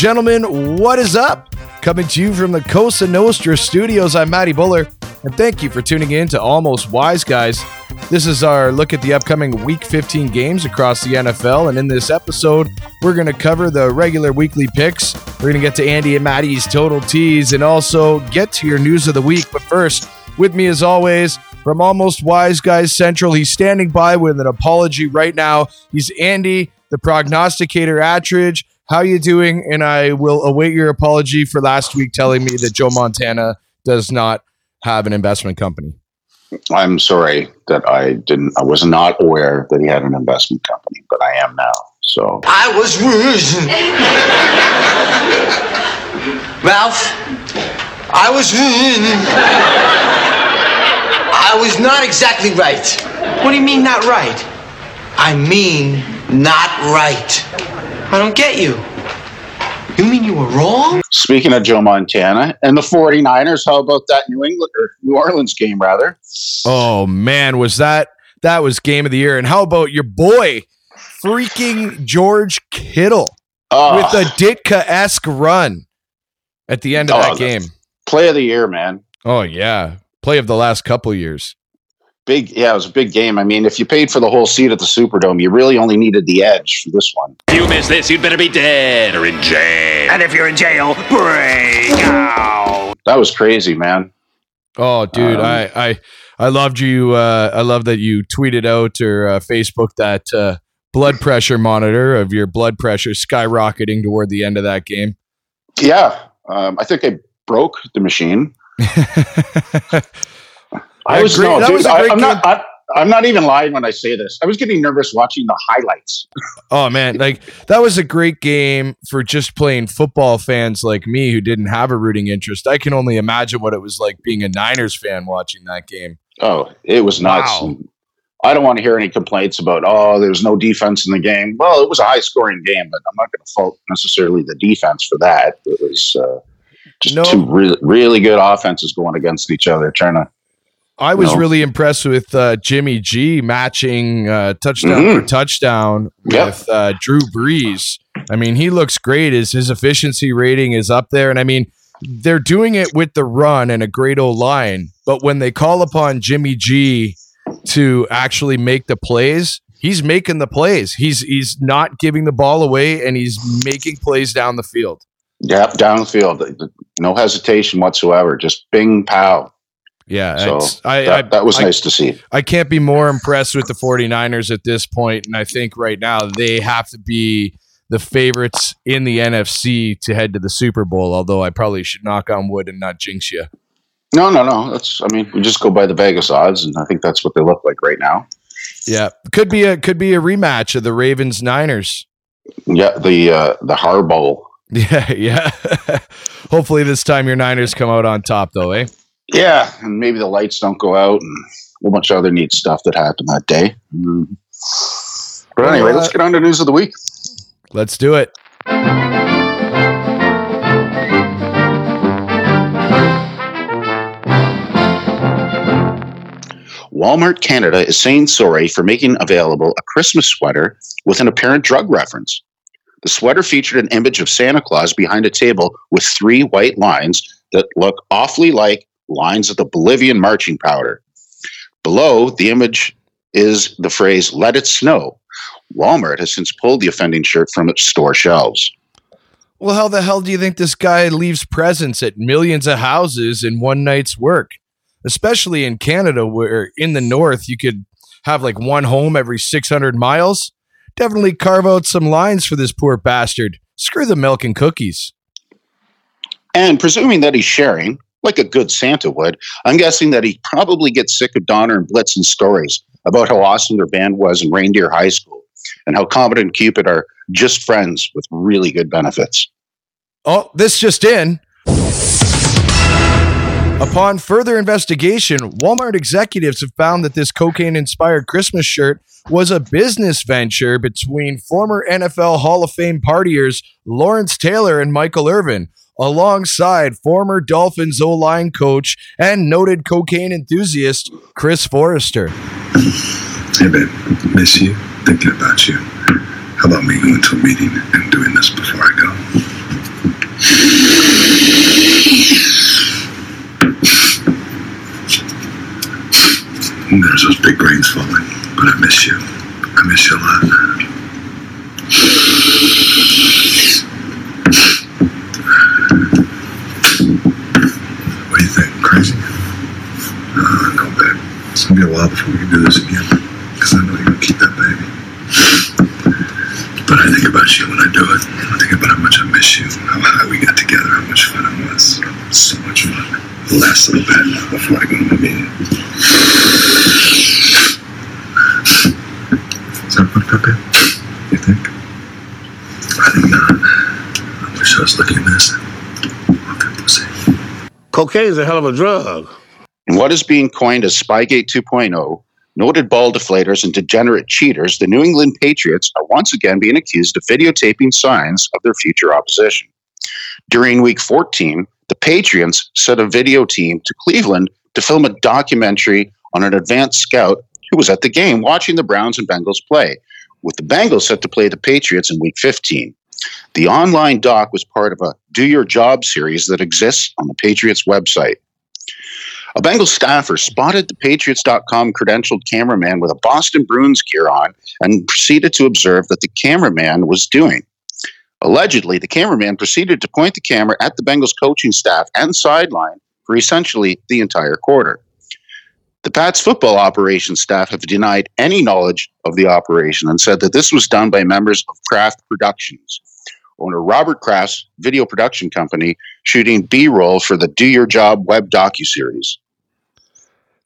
Gentlemen, what is up? Coming to you from the Cosa Nostra studios, I'm Matty Buller, and thank you for tuning in to Almost Wise Guys. This is our look at the upcoming Week 15 games across the NFL, and in this episode, we're going to cover the regular weekly picks. We're going to get to Andy and Matty's total teas, and also get to your news of the week. But first, with me as always, from Almost Wise Guys Central, he's standing by with an apology right now. He's Andy, the prognosticator Attridge. How you doing? And I will await your apology for last week telling me that Joe Montana does not have an investment company. I'm sorry that I didn't. I was not aware that he had an investment company, but I am now. So I was Ralph. I was I was not exactly right. What do you mean not right? I mean not right. I don't get you. You mean you were wrong? speaking of Joe Montana and the 49ers, how about that New England or New Orleans game rather? Oh man, was that that was game of the year? And how about your boy, freaking George Kittle Oh, with a Ditka esque run at the end of Oh, that game? play of the year, man. Oh yeah, play of the last couple years. Big, yeah, it was a big game. I mean, if you paid for the whole seat at the Superdome, you really only needed the edge for this one. If You miss this, you'd better be dead or in jail. And if you're in jail, break out. That was crazy, man. Oh, dude, Um, I I I loved you. Uh, I love that you tweeted out or uh, Facebook that uh, blood pressure monitor of your blood pressure skyrocketing toward the end of that game. Yeah, um, I think I broke the machine. I was great- no, that dude, was a I, I'm not. I, I'm not even lying when I say this. I was getting nervous watching the highlights. Oh man, like that was a great game for just playing football fans like me who didn't have a rooting interest. I can only imagine what it was like being a Niners fan watching that game. Oh, it was nuts. Wow. I don't want to hear any complaints about oh, there's no defense in the game. Well, it was a high scoring game, but I'm not going to fault necessarily the defense for that. It was uh, just No. two really, really good offenses going against each other, trying to. I was No. really impressed with uh, Jimmy G matching uh, touchdown Mhm. for touchdown Yep. with uh, Drew Brees. I mean, he looks great. His his efficiency rating is up there, and I mean, they're doing it with the run and a great old line. But when they call upon Jimmy G to actually make the plays, he's making the plays. He's he's not giving the ball away, and he's making plays down the field. Yep, downfield, no hesitation whatsoever. Just bing pow. Yeah, So it's- I, that, I, that was I- nice to see. I can't be more impressed with the 49ers at this point, And I think right now they have to be the favorites in the NFC to head to the Super Bowl, although I probably should knock on wood and not jinx you. No, no, no. That's. I mean, we just go by the Vegas odds, and I think that's what they look like right now. Yeah. Could be a could be a rematch of the Ravens Niners. Yeah, the uh, the Harbowl. Yeah, yeah. Hopefully this time your Niners come out on top though, eh? Yeah, and maybe the lights don't go out and a whole bunch of other neat stuff that happened that day. Mm. But anyway, uh, let's get on to news of the week. Let's do it. Walmart Canada is saying sorry for making available a Christmas sweater with an apparent drug reference. The sweater featured an image of Santa Claus behind a table with three white lines that look awfully like lines of the Bolivian marching powder. Below the image is the phrase, let it snow. Walmart has since pulled the offending shirt from its store shelves. Well, how the hell do you think this guy leaves presents at millions of houses in one night's work? Especially in Canada, where in the north you could have like one home every 600 miles. Definitely carve out some lines for this poor bastard. Screw the milk and cookies. And presuming that he's sharing, like a good Santa would, I'm guessing that he probably gets sick of Donner and Blitz's stories about how awesome their band was in Reindeer High School and how Comet and Cupid are just friends with really good benefits. Oh, this just in. Upon further investigation, Walmart executives have found that this cocaine inspired Christmas shirt was a business venture between former NFL Hall of Fame partiers Lawrence Taylor and Michael Irvin, alongside former Dolphins O line coach and noted cocaine enthusiast Chris Foerster. Hey, babe, miss you, thinking about you. How about me going to a meeting and doing this before I go? There's those big rains falling, but I miss you. I miss you a lot. What do you think? Crazy? Uh, no, babe. It's gonna be a while before we can do this again. Because I know you're gonna keep that baby. But I think about you when I do it. I think about how much I miss you, how high we got together, how much fun it was. So much fun. The last little bit before I go to my meeting. Is that fucked up? You think? I think not. I wish I was looking at this. Look is a hell of a drug. In what is being coined as Spygate 2.0, noted ball deflators and degenerate cheaters, the New England Patriots are once again being accused of videotaping signs of their future opposition. During week 14, the Patriots sent a video team to Cleveland to film a documentary on an advanced scout who was at the game watching the Browns and Bengals play, with the Bengals set to play the Patriots in week 15. The online doc was part of a Do Your Job series that exists on the Patriots website. A Bengals staffer spotted the Patriots.com credentialed cameraman with a Boston Bruins gear on and proceeded to observe that the cameraman was doing. Allegedly, the cameraman proceeded to point the camera at the Bengals coaching staff and sideline for essentially the entire quarter. The Pats football operations staff have denied any knowledge of the operation and said that this was done by members of Kraft Productions, owner Robert Kraft's video production company, shooting B-roll for the Do Your Job web docuseries.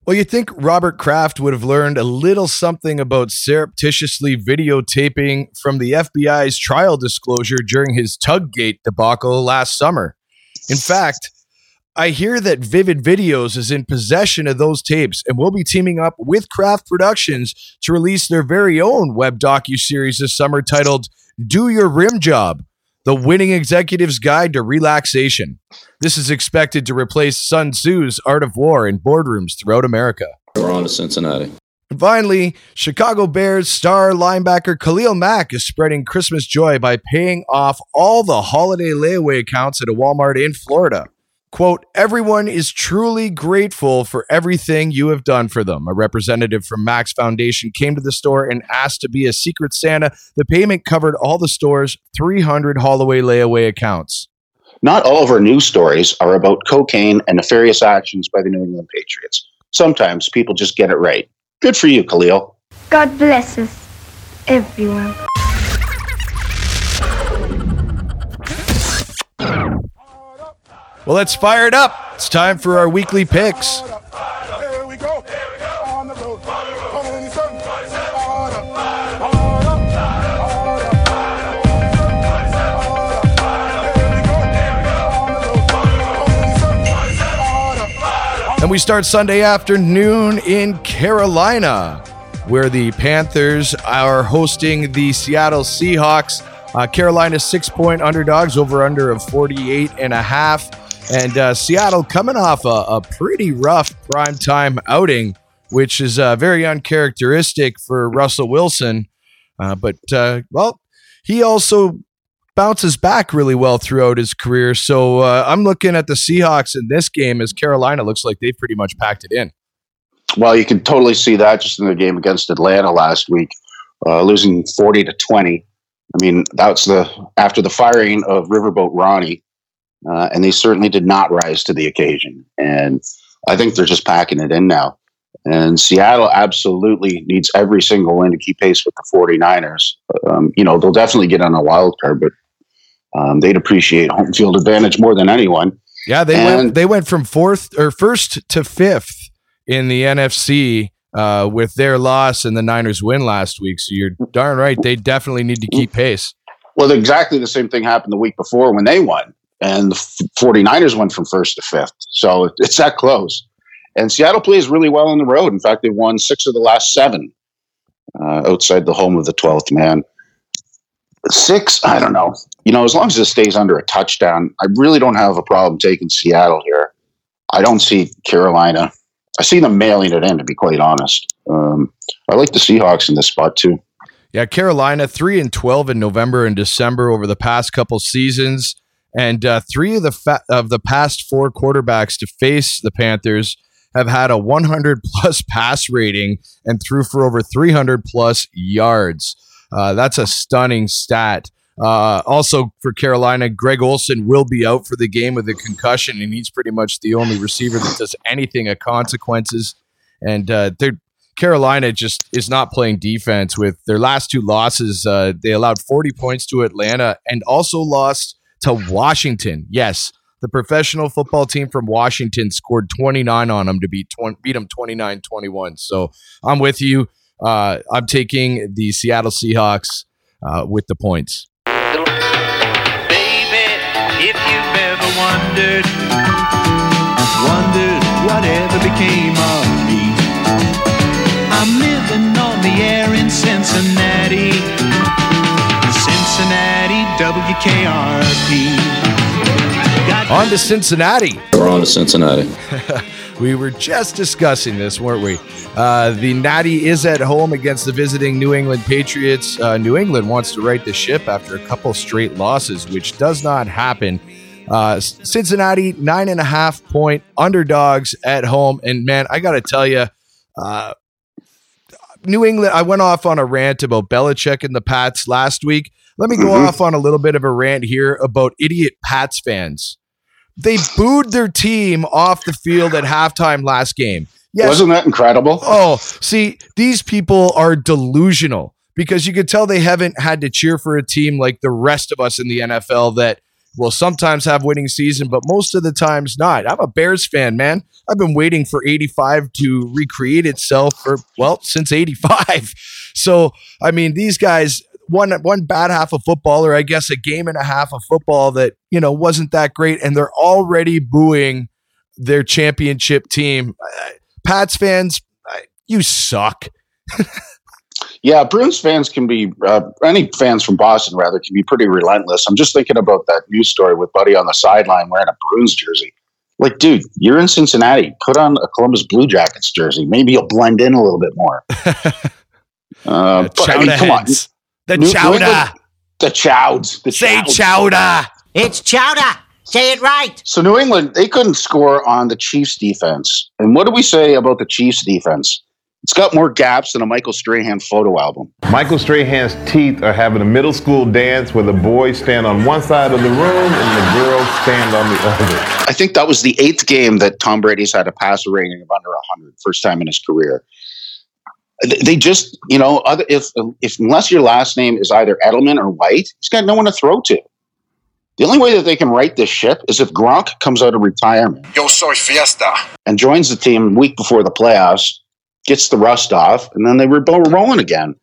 Well, you'd think Robert Kraft would have learned a little something about surreptitiously videotaping from the FBI's trial disclosure during his Tuggate debacle last summer. In fact, I hear that Vivid Videos is in possession of those tapes and will be teaming up with Kraft Productions to release their very own web docu-series this summer titled Do Your Rim Job: The Winning Executive's Guide to Relaxation. This is expected to replace Sun Tzu's Art of War in boardrooms throughout America. We're on to Cincinnati. And finally, Chicago Bears star linebacker Khalil Mack is spreading Christmas joy by paying off all the holiday layaway accounts at a Walmart in Florida. Quote, everyone is truly grateful for everything you have done for them. A representative from Mack's Foundation came to the store and asked to be a secret Santa. The payment covered all the store's 300 Holloway layaway accounts. Not all of our news stories are about cocaine and nefarious actions by the New England Patriots. Sometimes people just get it right. Good for you, Khalil. God bless us, everyone. Well, let's fire it up. It's time for our weekly picks. Here we go. On the road. Coming in the sun. And we start Sunday afternoon in Carolina, where the Panthers are hosting the Seattle Seahawks. Uh, Carolina six point underdogs over under of 48 and a half. And uh, Seattle coming off a, a pretty rough primetime outing, which is uh, very uncharacteristic for Russell Wilson. Uh, but, uh, well, he also bounces back really well throughout his career. So uh, I'm looking at the Seahawks in this game as Carolina looks like they've pretty much packed it in. Well, you can totally see that just in the game against Atlanta last week, uh, losing 40 to 20. I mean, that's the after the firing of Riverboat Ronnie, uh, and they certainly did not rise to the occasion. And I think they're just packing it in now. And Seattle absolutely needs every single win to keep pace with the 49ers. Um, you know, they'll definitely get on a wild card, but um, they'd appreciate home field advantage more than anyone. Yeah, they And- went they went from fourth or first to fifth in the NFC uh, with their loss and the Niners win last week. So you're darn right. They definitely need to keep pace. Well, exactly the same thing happened the week before when they won, and the f- 49ers went from first to fifth. So it's that close. And Seattle plays really well on the road. In fact, they won six of the last seven uh, outside the home of the 12th man. Six, I don't know. You know, as long as it stays under a touchdown, I really don't have a problem taking Seattle here. I don't see Carolina. I see them mailing it in, to be quite honest. Um, I like the Seahawks in this spot, too. Yeah, Carolina three and twelve in November and December over the past couple seasons, And uh, three of the fa- of the past four quarterbacks to face the Panthers have had a 100 plus pass rating and threw for over 300 plus yards. Uh, that's a stunning stat. Uh, also for Carolina, Greg Olsen will be out for the game with a concussion, and he's pretty much the only receiver that does anything of consequences. And uh, Carolina just is not playing defense with their last two losses. Uh, they allowed 40 points to Atlanta and also lost to Washington. Yes, the professional football team from Washington scored 29 on them to beat, 20, beat them 29 21. So I'm with you. Uh, I'm taking the Seattle Seahawks uh, with the points. Baby, Cincinnati, Cincinnati, WKRP. Got On to Cincinnati. We're on to Cincinnati. We were just discussing this, weren't we? Uh, the Natty is at home against the visiting New England Patriots. Uh, New England wants to right the ship after a couple straight losses, which does not happen. Uh, Cincinnati, nine and a half point underdogs at home. And man, I got to tell you, uh, New England, I went off on a rant about Belichick and the Pats last week. Let me go Mhm. off on a little bit of a rant here about idiot Pats fans. They booed their team off the field at halftime last game. Yes. Wasn't that incredible? Oh, see, these people are delusional because you could tell they haven't had to cheer for a team like the rest of us in the NFL that will sometimes have winning season, but most of the times not. I'm a Bears fan, man. I've been waiting for 85 to recreate itself for well, since 85. So, I mean, these guys one one bad half of football or I guess a game and a half of football that, you know, wasn't that great and they're already booing their championship team. Uh, Pats fans, uh, you suck. Yeah, Bruins fans can be, uh, any fans from Boston rather, can be pretty relentless. I'm just thinking about that news story with Buddy on the sideline wearing a Bruins jersey. Like, dude, you're in Cincinnati. Put on a Columbus Blue Jackets jersey. Maybe you'll blend in a little bit more. uh, but, I mean, come on. heads. The New- New chowder. England- The Chowds. The Say Chowds. chowder. It's chowder. Say it right. So New England, they couldn't score on the Chiefs defense. And what do we say about the Chiefs defense? It's got more gaps than a Michael Strahan photo album. Michael Strahan's teeth are having a middle school dance where the boys stand on one side of the room and the girls stand on the other. I think that was the eighth game that Tom Brady's had a passer rating of under 100, first time in his career. Th- They just, you know, other if if unless your last name is either Edelman or White, he's got no one to throw to. The only way that they can right this ship is if Gronk comes out of retirement Yo soy fiesta. and joins the team week before the playoffs, gets the rust off, and then they were rolling again.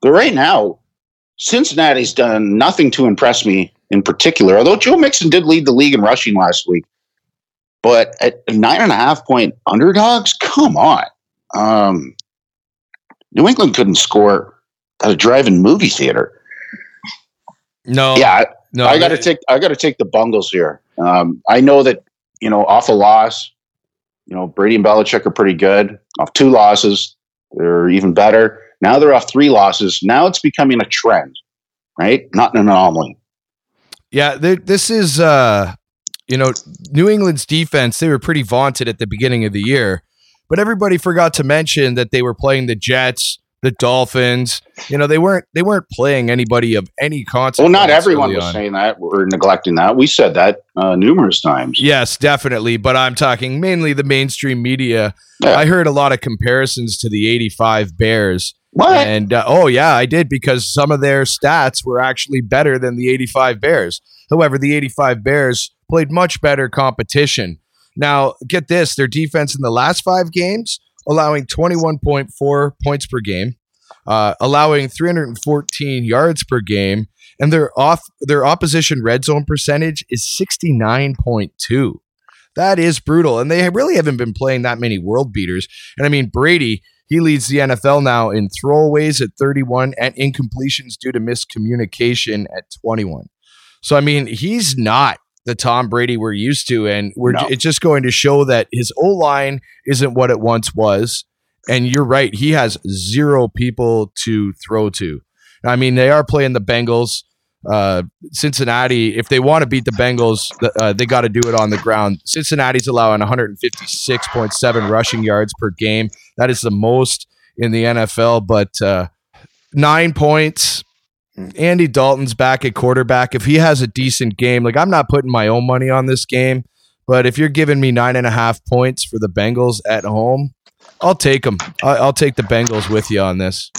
But right now, Cincinnati's done nothing to impress me in particular. Although Joe Mixon did lead the league in rushing last week, but at nine and a half point underdogs, come on. Um, New England couldn't score at a drive-in movie theater. No. yeah, No. I got to take I got to take the Bungles here. Um, I know that you know off a loss, you know Brady and Belichick are pretty good. Off two losses, they're even better. Now they're off three losses. Now it's becoming a trend, right? Not an anomaly. Yeah, this is uh you know, New England's defense, they were pretty vaunted at the beginning of the year, but everybody forgot to mention that they were playing the Jets, the Dolphins. You know, they weren't they weren't playing anybody of any consequence. Well, not everyone was on. saying that or neglecting that. We said that uh, numerous times. Yes, definitely, but I'm talking mainly the mainstream media. Yeah. I heard a lot of comparisons to the 85 Bears. What? And uh, oh yeah, I did because some of their stats were actually better than the 85 Bears. However, the 85 Bears played much better competition. Now, get this, their defense in the last 5 games allowing 21.4 points per game, uh, allowing 314 yards per game, and their off their opposition red zone percentage is 69.2. That is brutal. And they really haven't been playing that many world beaters. And I mean, Brady, he leads the NFL now in throwaways at 31 and incompletions due to miscommunication at 21. So, I mean, he's not the Tom Brady we're used to. And we're No. it's just going to show that his O line isn't what it once was. And you're right. He has zero people to throw to. I mean, they are playing the Bengals. uh, Cincinnati, if they want to beat the Bengals, uh, they got to do it on the ground. Cincinnati's allowing 156.7 rushing yards per game. That is the most in the NFL, but uh, nine points. Andy Dalton's back at quarterback. If he has a decent game, like I'm not putting my own money on this game, but if you're giving me nine and a half points for the Bengals at home, I'll take them. I'll take the Bengals with you on this.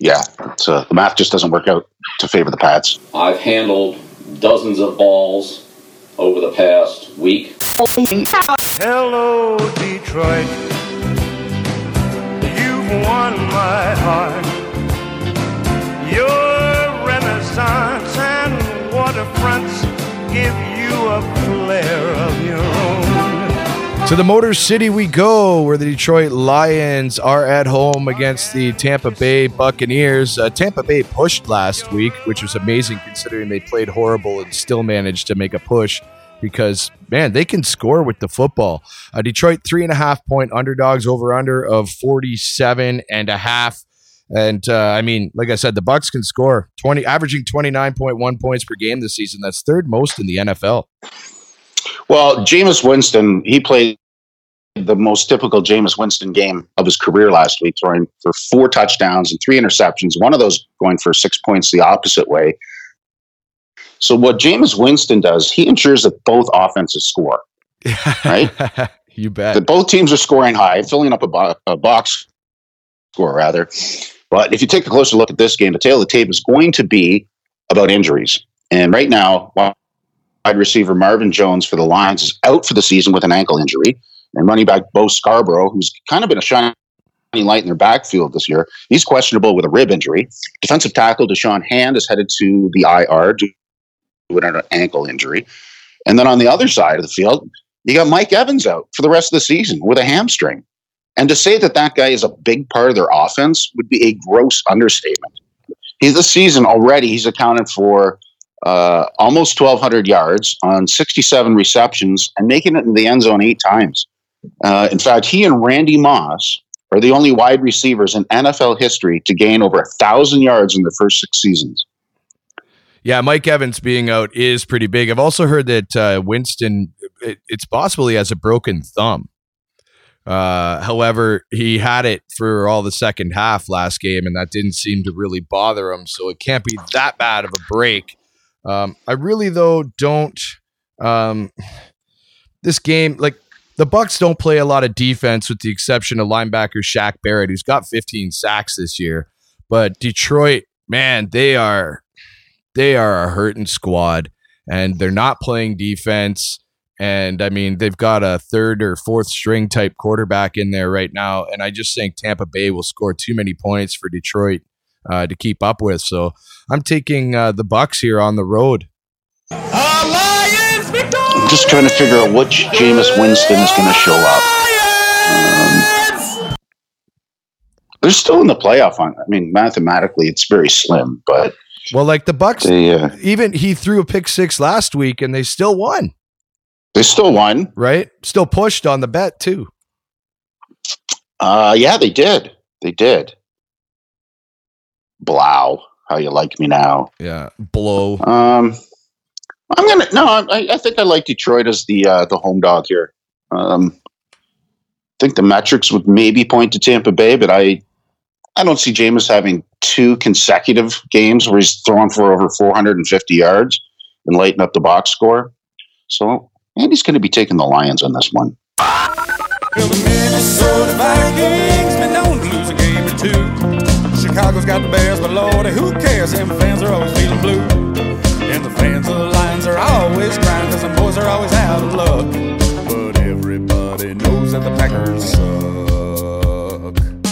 Yeah, uh, the math just doesn't work out to favor the Pats. I've handled dozens of balls over the past week. Hello, Detroit. You've won my heart. Waterfronts give you a flair of your own. To the Motor City we go, where the Detroit Lions are at home against the Tampa Bay Buccaneers. Uh, Tampa Bay pushed last week, which was amazing considering they played horrible and still managed to make a push because, man, they can score with the football. Uh, Detroit, three and a half point underdogs over under of 47 and a half. And uh, I mean, like I said, the Bucks can score 20, averaging 29.1 points per game this season. That's third most in the NFL. Well, Jameis Winston, he played the most typical Jameis Winston game of his career last week, throwing for four touchdowns and three interceptions, one of those going for six points the opposite way. So what Jameis Winston does, he ensures that both offenses score. Right? you bet. That both teams are scoring high, filling up a, bo- a box score rather. But if you take a closer look at this game, the tail of the tape is going to be about injuries. And right now, wide receiver Marvin Jones for the Lions is out for the season with an ankle injury. And running back Bo Scarborough, who's kind of been a shining light in their backfield this year, he's questionable with a rib injury. Defensive tackle Da'Shawn Hand is headed to the IR due to an ankle injury. And then on the other side of the field, you got Mike Evans out for the rest of the season with a hamstring. And to say that that guy is a big part of their offense would be a gross understatement. He's this season already, he's accounted for uh, almost 1,200 yards on 67 receptions and making it in the end zone eight times. Uh, in fact, he and Randy Moss are the only wide receivers in NFL history to gain over a thousand yards in their first six seasons. Yeah, Mike Evans being out is pretty big. I've also heard that uh, Winston, it, it's possible he has a broken thumb. Uh, however, he had it for all the second half last game, and that didn't seem to really bother him. So it can't be that bad of a break. Um, I really though don't. Um, this game, like the Bucks, don't play a lot of defense, with the exception of linebacker Shaq Barrett, who's got 15 sacks this year. But Detroit, man, they are they are a hurting squad, and they're not playing defense. And I mean, they've got a third or fourth string type quarterback in there right now. And I just think Tampa Bay will score too many points for Detroit uh, to keep up with. So I'm taking uh, the Bucks here on the road. I'm just trying to figure out which Jameis Winston is going to show up. Um, they're still in the playoff. On, I mean, mathematically, it's very slim, but well, like the Bucks, they, uh, even he threw a pick six last week, and they still won. They still won, right? Still pushed on the bet too. Uh, yeah, they did. They did. Blow. How you like me now? Yeah, blow. Um, I'm gonna no. I, I think I like Detroit as the uh, the home dog here. Um, I think the metrics would maybe point to Tampa Bay, but I I don't see Jameis having two consecutive games where he's throwing for over 450 yards and lighting up the box score. So Andy's going to be taking the Lions on this one. Chicago's got the Bears, but Lordy, who cares? Them fans are always feeling blue. And the fans of the Lions are always crying because the boys are always out of luck. But everybody knows that the Packers suck.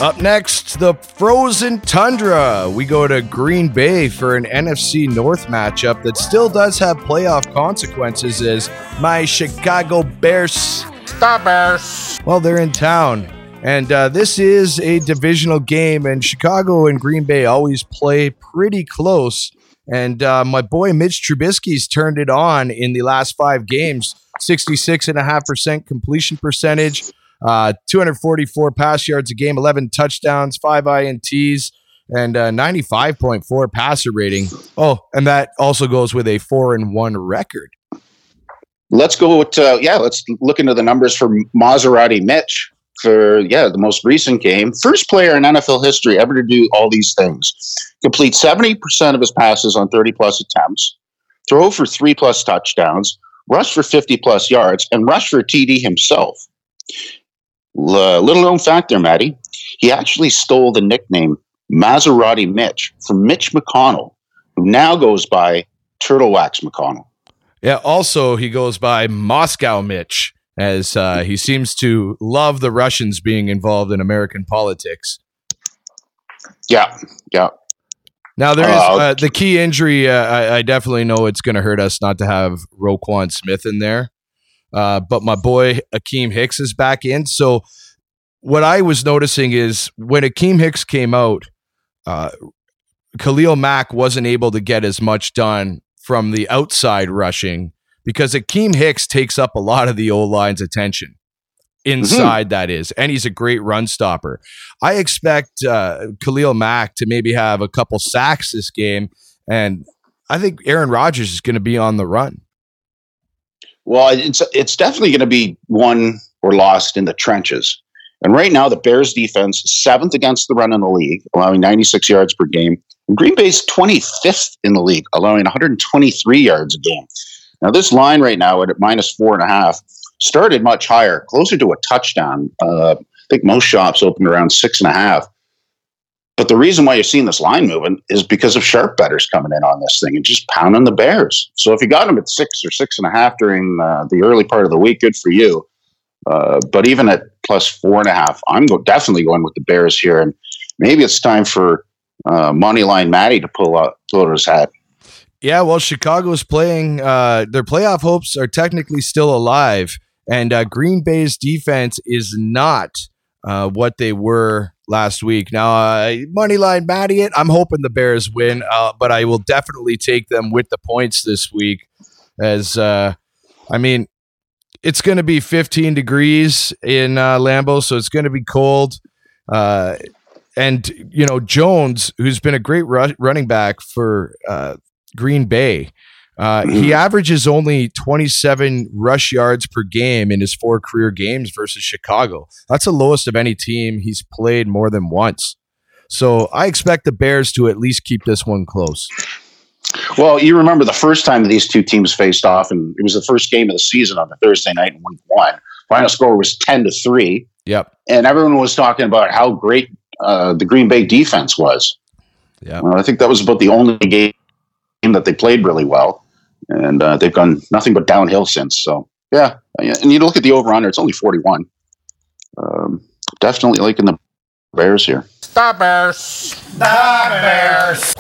Up next, the frozen tundra. We go to Green Bay for an NFC North matchup that still does have playoff consequences as my Chicago Bears. Star Bears. Well, they're in town. And uh, this is a divisional game, and Chicago and Green Bay always play pretty close. And uh, my boy Mitch Trubisky's turned it on in the last five games 66.5% completion percentage, uh, 244 pass yards a game, 11 touchdowns, five INTs. and uh, 95.4 passer rating. Oh, and that also goes with a four and one record. Let's go with uh, yeah. Let's look into the numbers for Maserati Mitch for yeah the most recent game. First player in NFL history ever to do all these things: complete seventy percent of his passes on thirty plus attempts, throw for three plus touchdowns, rush for fifty plus yards, and rush for a TD himself. Little known fact there, Matty. He actually stole the nickname Maserati Mitch from Mitch McConnell, who now goes by Turtle Wax McConnell. Yeah. Also, he goes by Moscow Mitch, as uh, he seems to love the Russians being involved in American politics. Yeah. Yeah. Now there is Uh, uh, the key injury. Uh, I, I definitely know it's going to hurt us not to have Roquan Smith in there, uh, but my boy Akiem Hicks is back in. So what I was noticing is when Akiem Hicks came out, uh, Khalil Mack wasn't able to get as much done from the outside rushing because Akiem Hicks takes up a lot of the O line's attention. Inside that is and he's a great run stopper. I expect uh, khalil mack to maybe have a couple sacks this game and i think aaron rodgers is going to be on the run Well, it's it's definitely going to be won or lost in the trenches. And right now, the Bears defense seventh against the run in the league, allowing 96 yards per game. And Green Bay's 25th in the league, allowing 123 yards a game. Now, this line right now at minus four and a half started much higher, closer to a touchdown. Uh, I think most shops opened around six and a half. But the reason why you're seeing this line moving is because of sharp betters coming in on this thing and just pounding the Bears. So if you got them at six or six and a half during uh, the early part of the week, good for you. Uh, but even at plus four and a half, I'm go- definitely going with the Bears here. And maybe it's time for uh, Moneyline Matty to pull out, pull out his hat. yeah well chicago's playing uh, their playoff hopes are technically still alive and uh, green bay's defense is not uh, what they were last week now uh, moneyline Matty it i'm hoping the bears win uh, but i will definitely take them with the points this week as uh, i mean it's going to be 15 degrees in uh, Lambeau, so it's going to be cold. Uh, and you know Jones, who's been a great ru- running back for uh, Green Bay, uh, he averages only 27 rush yards per game in his four career games versus Chicago. That's the lowest of any team he's played more than once. So I expect the Bears to at least keep this one close. Well, you remember the first time these two teams faced off, and it was the first game of the season on a Thursday night in week one. Final score was 10 to 3. Yep. And everyone was talking about how great uh, the Green Bay defense was. Yeah. Well, I think that was about the only game that they played really well. And uh, they've gone nothing but downhill since. So, yeah. And you look at the over under, it's only 41. Um, definitely liking the Bears here. The Bears. The Bears.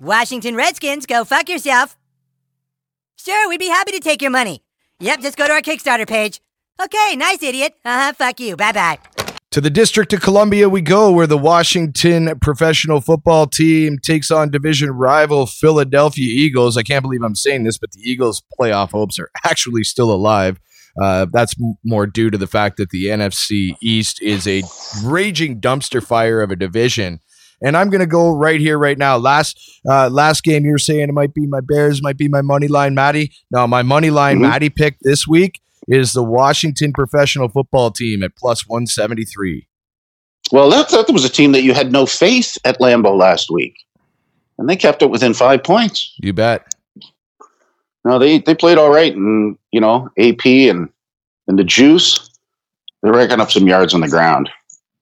Washington Redskins, go fuck yourself. Sure, we'd be happy to take your money. Yep, just go to our Kickstarter page. Okay, nice idiot. Uh huh, fuck you. Bye bye. To the District of Columbia we go, where the Washington professional football team takes on division rival Philadelphia Eagles. I can't believe I'm saying this, but the Eagles' playoff hopes are actually still alive. Uh, that's m- more due to the fact that the NFC East is a raging dumpster fire of a division. And I'm going to go right here, right now. Last uh, last game, you were saying it might be my Bears, might be my money line Matty. No, my money line Mhm. Matty pick this week is the Washington professional football team at plus 173. Well, that, that was a team that you had no faith at Lambeau last week. And they kept it within five points. You bet. No, they, they played all right. And, you know, AP and, and the Juice, they're racking up some yards on the ground.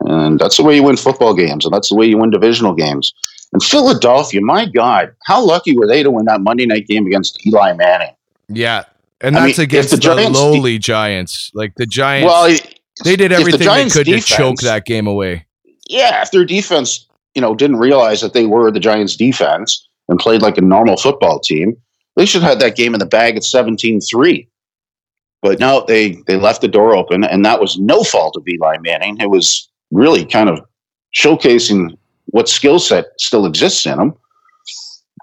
And that's the way you win football games. And that's the way you win divisional games. And Philadelphia, my God, how lucky were they to win that Monday night game against Eli Manning? Yeah. And I that's mean, against the the, lowly Giants. Like the Giants, Well, it- they did if the everything they could to choke that game away. yeah, if their defense, you know, didn't realize that they were the Giants defense and played like a normal football team, they should have had that game in the bag at 17-3. But no, they they left the door open, and that was no fault of Eli Manning. It was really kind of showcasing what skill set still exists in him.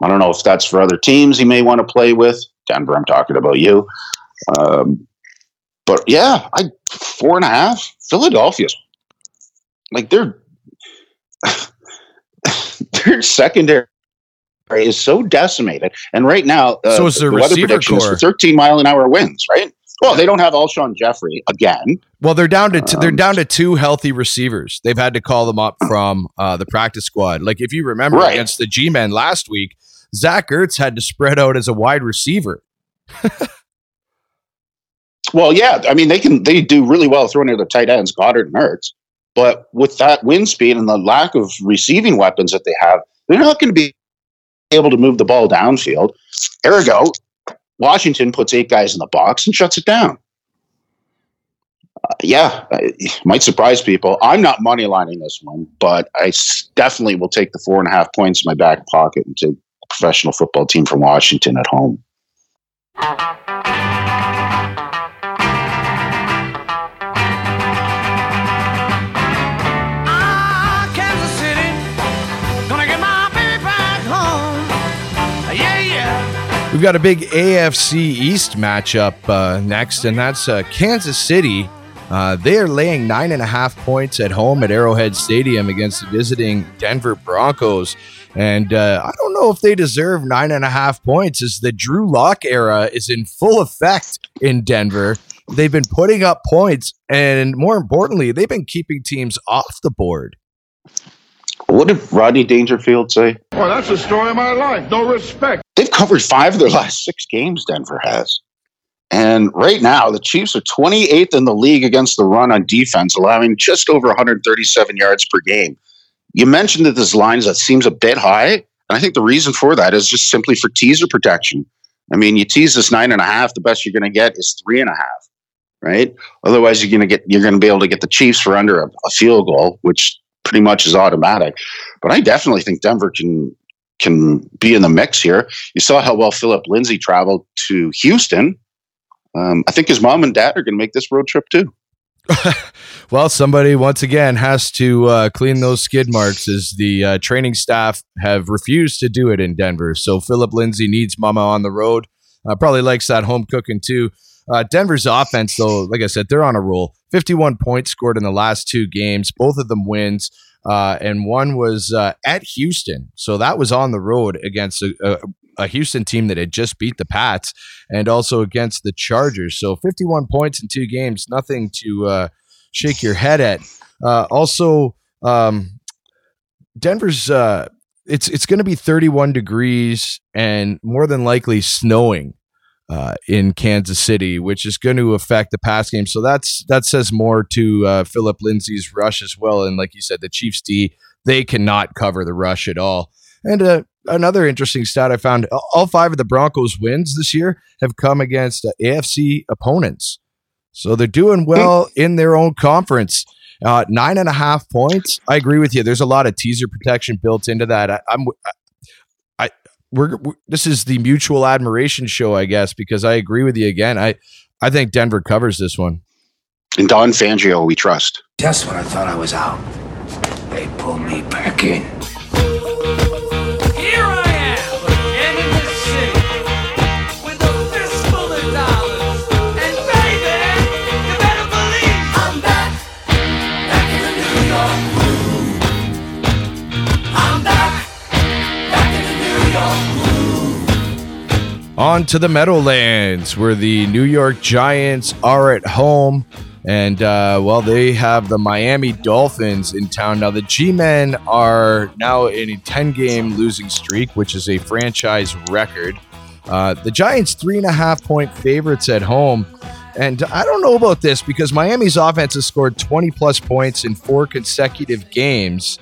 I don't know if that's for other teams he may want to play with. Denver, I'm talking about you. Um, but yeah, I four and a half. Philadelphia's like they're their secondary is so decimated, and right now, uh, So is their the weather receiver prediction is core. for 13 mile an hour winds. Right. Well, they don't have Alshon Jeffery again. Well, they're down to t- they're Um, down to two healthy receivers. They've had to call them up from uh, the practice squad. Like if you remember Right. against the G men last week, Zach Ertz had to spread out as a wide receiver. Well, yeah, I mean they can they do really well throwing to the tight ends, Goedert and Ertz. But with that wind speed and the lack of receiving weapons that they have, they're not going to be able to move the ball downfield. Ergo, Washington puts eight guys in the box and shuts it down. Uh, yeah, it might surprise people. I'm not money lining this one, but I definitely will take the four and a half points in my back pocket and take professional football team from Washington at home. Kansas City, gonna get my baby back home. Yeah, yeah. We've got a big AFC East matchup uh, next, and that's uh, Kansas City. Uh, they are laying nine and a half points at home at Arrowhead Stadium against the visiting Denver Broncos. And uh, I don't know if they deserve nine and a half points, as the Drew Lock era is in full effect in Denver. They've been putting up points, and more importantly, they've been keeping teams off the board. What did Rodney Dangerfield say? Well, that's the story of my life. No respect. They've covered five of their last six games, Denver has. And right now, the Chiefs are 28th in the league against the run on defense, allowing just over 137 yards per game. You mentioned that this line that seems a bit high. And I think the reason for that is just simply for teaser protection. I mean, you tease this nine and a half, the best you're going to get is three and a half, right? Otherwise, you're going to get you're going to be able to get the Chiefs for under a, a field goal, which pretty much is automatic. But I definitely think Denver can can be in the mix here. You saw how well Philip Lindsay traveled to Houston. Um, I think his mom and dad are going to make this road trip too. Well, somebody once again has to uh, clean those skid marks as the uh, training staff have refused to do it in Denver. So Philip Lindsay needs Mama on the road. Uh, probably likes that home cooking too. Uh, Denver's offense, though, like I said, they're on a roll. 51 points scored in the last two games, both of them wins. Uh, and one was uh, at Houston. So that was on the road against a, a, a Houston team that had just beat the Pats and also against the Chargers. So 51 points in two games, nothing to uh, shake your head at. Uh, also, um, Denver's uh, it's it's going to be 31 degrees and more than likely snowing uh, in Kansas City, which is going to affect the pass game. So that's that says more to uh, Philip Lindsay's rush as well. And like you said, the Chiefs D they cannot cover the rush at all. And uh, another interesting stat I found: all five of the Broncos' wins this year have come against uh, AFC opponents. So they're doing well in their own conference. Uh, nine and a half points. I agree with you. There's a lot of teaser protection built into that. I, I'm, I, we're, we this is the mutual admiration show, I guess, because I agree with you again. I, I think Denver covers this one. And Don Fangio, we trust. Just when I thought I was out, they pulled me back in. On to the Meadowlands, where the New York Giants are at home. And, uh, well, they have the Miami Dolphins in town. Now, the G Men are now in a 10 game losing streak, which is a franchise record. Uh, the Giants, three and a half point favorites at home. And I don't know about this because Miami's offense has scored 20 plus points in four consecutive games.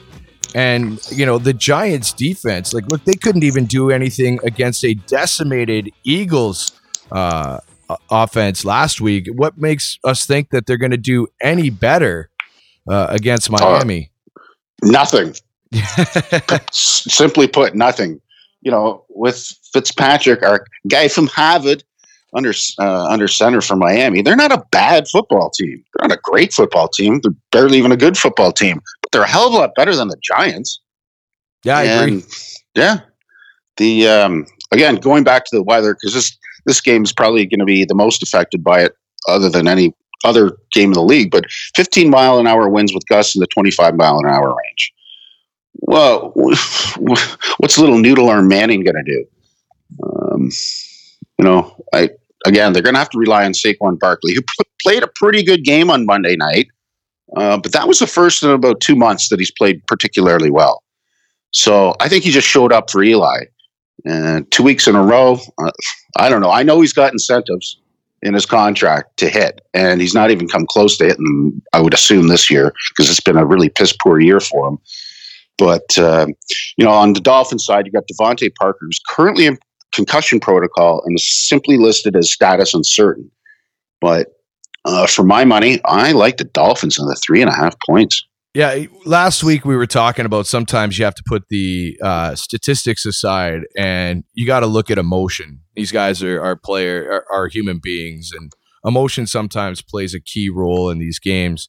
And, you know, the Giants defense, like, look, they couldn't even do anything against a decimated Eagles uh, offense last week. What makes us think that they're going to do any better uh, against Miami? Nothing. S- Simply put, nothing. You know, with Fitzpatrick, our guy from Harvard, under uh, under center for Miami, they're not a bad football team. They're not a great football team. They're barely even a good football team, but they're a hell of a lot better than the Giants. Yeah, I agree. Yeah, the um, again going back to the weather because this this game is probably going to be the most affected by it, other than any other game in the league, but 15 mile an hour winds with gusts in the 25 mile an hour range. Well, what's little noodle arm Manning going to do? Um, you know, I again, they're going to have to rely on Saquon Barkley, who played a pretty good game on Monday night, uh, but that was the first in about two months that he's played particularly well. So I think he just showed up for Eli. And two weeks in a row, uh, I don't know. I know he's got incentives in his contract to hit, and he's not even come close to hitting. I would assume this year because it's been a really piss poor year for him. But uh, you know, on the Dolphins side, you got DeVante Parker, who's currently in concussion protocol and simply listed as status uncertain. But uh, for my money, I like the Dolphins in the three and a half points. Yeah, last week we were talking about sometimes you have to put the uh, statistics aside and you got to look at emotion. These guys are, are player are, are human beings, and emotion sometimes plays a key role in these games.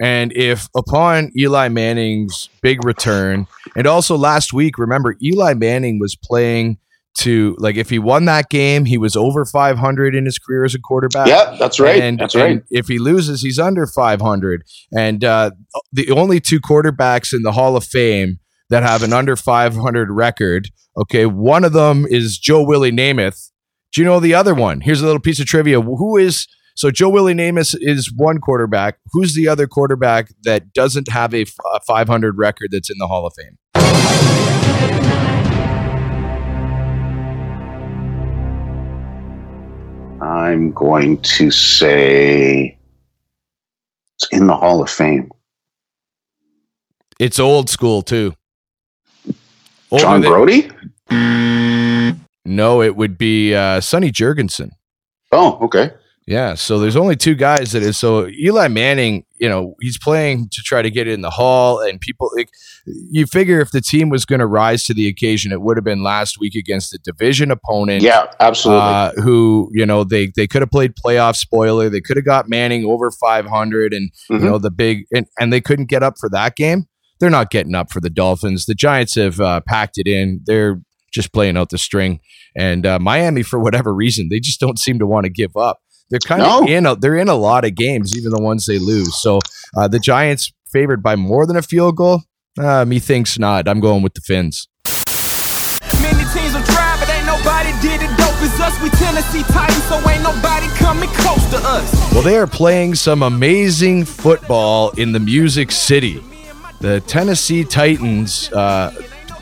And if upon Eli Manning's big return, and also last week, remember Eli Manning was playing to like if he won that game, he was over 500 in his career as a quarterback. Yeah, that's right. And, That's right. if he loses, he's under 500. And uh, the only two quarterbacks in the Hall of Fame that have an under 500 record, okay, one of them is Joe Willie Namath. Do you know the other one? Here's a little piece of trivia. Who is so Joe Willie Namath is one quarterback. Who's the other quarterback that doesn't have a 500 record that's in the Hall of Fame? I'm going to say it's in the Hall of Fame. It's old school too. John than- Brodie? No, it would be uh, Sonny Jurgensen. Oh, okay. Yeah, so there's only two guys that is so Eli Manning, you know, he's playing to try to get in the hall and people like you figure if the team was going to rise to the occasion it would have been last week against a division opponent. Yeah, absolutely. Uh, who, you know, they they could have played playoff spoiler. They could have got Manning over 500 and Mhm. you know the big and, and they couldn't get up for that game. They're not getting up for the Dolphins. The Giants have uh, packed it in. They're just playing out the string. And uh, Miami, for whatever reason, they just don't seem to want to give up. They're kind of in a, they're in a lot of games, even the ones they lose. So uh, the Giants favored by more than a field goal. Uh, me thinks not. I'm going with the Fins. Many teams will try, but ain't nobody did it dope as us. We Tennessee Titans, so ain't nobody coming close to us. Well, they are playing some amazing football in the Music City. The Tennessee Titans, uh,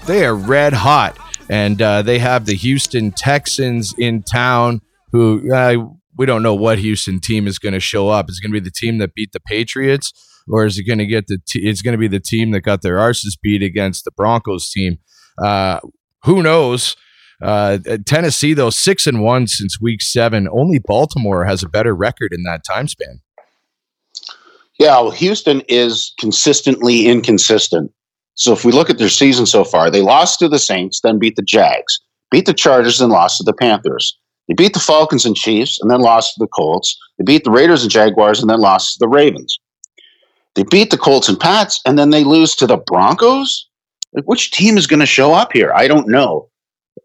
they are red hot, and uh, they have the Houston Texans in town. Who uh, we don't know what Houston team is going to show up. Is going to be the team that beat the Patriots, or is it going to get the? T- it's going to be the team that got their arses beat against the Broncos team. Uh, who knows? Uh, Tennessee, though, six and one since week seven. Only Baltimore has a better record in that time span. Yeah, well, Houston is consistently inconsistent. So if we look at their season so far, they lost to the Saints, then beat the Jags, beat the Chargers, and lost to the Panthers. They beat the Falcons and Chiefs, and then lost to the Colts. They beat the Raiders and Jaguars, and then lost to the Ravens. They beat the Colts and Pats, and then they lose to the Broncos. Like, which team is going to show up here? I don't know.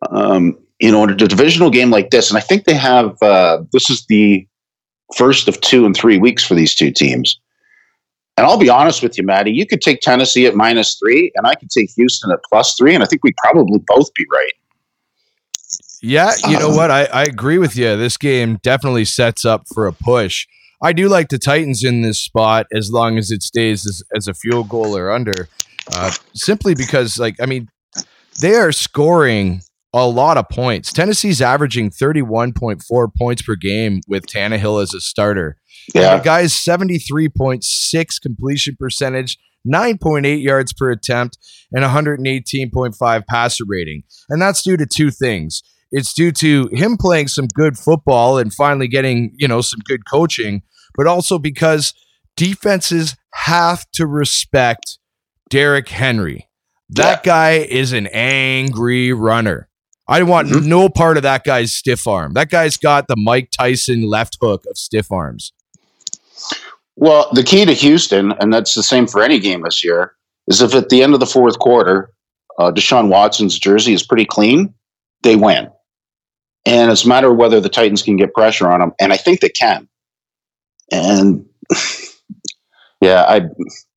Um, you know, in a divisional game like this, and I think they have. Uh, this is the first of two and three weeks for these two teams. And I'll be honest with you, Matty, you could take Tennessee at minus three, and I could take Houston at plus three, and I think we'd probably both be right. Yeah, you know what? I, I agree with you. This game definitely sets up for a push. I do like the Titans in this spot as long as it stays as, as a field goal or under, uh, simply because, like, I mean, they are scoring a lot of points. Tennessee's averaging 31.4 points per game with Tannehill as a starter. And Yeah. the guy's 73.6 completion percentage, 9.8 yards per attempt, and 118.5 passer rating. And that's due to two things. It's due to him playing some good football and finally getting, you know, some good coaching, but also because defenses have to respect Derrick Henry. That guy is an angry runner. I want no part of that guy's stiff arm. That guy's got the Mike Tyson left hook of stiff arms. Well, the key to Houston, and that's the same for any game this year, is if at the end of the fourth quarter, uh, Deshaun Watson's jersey is pretty clean, they win. And it's a matter of whether the Titans can get pressure on them, and I think they can. and yeah, I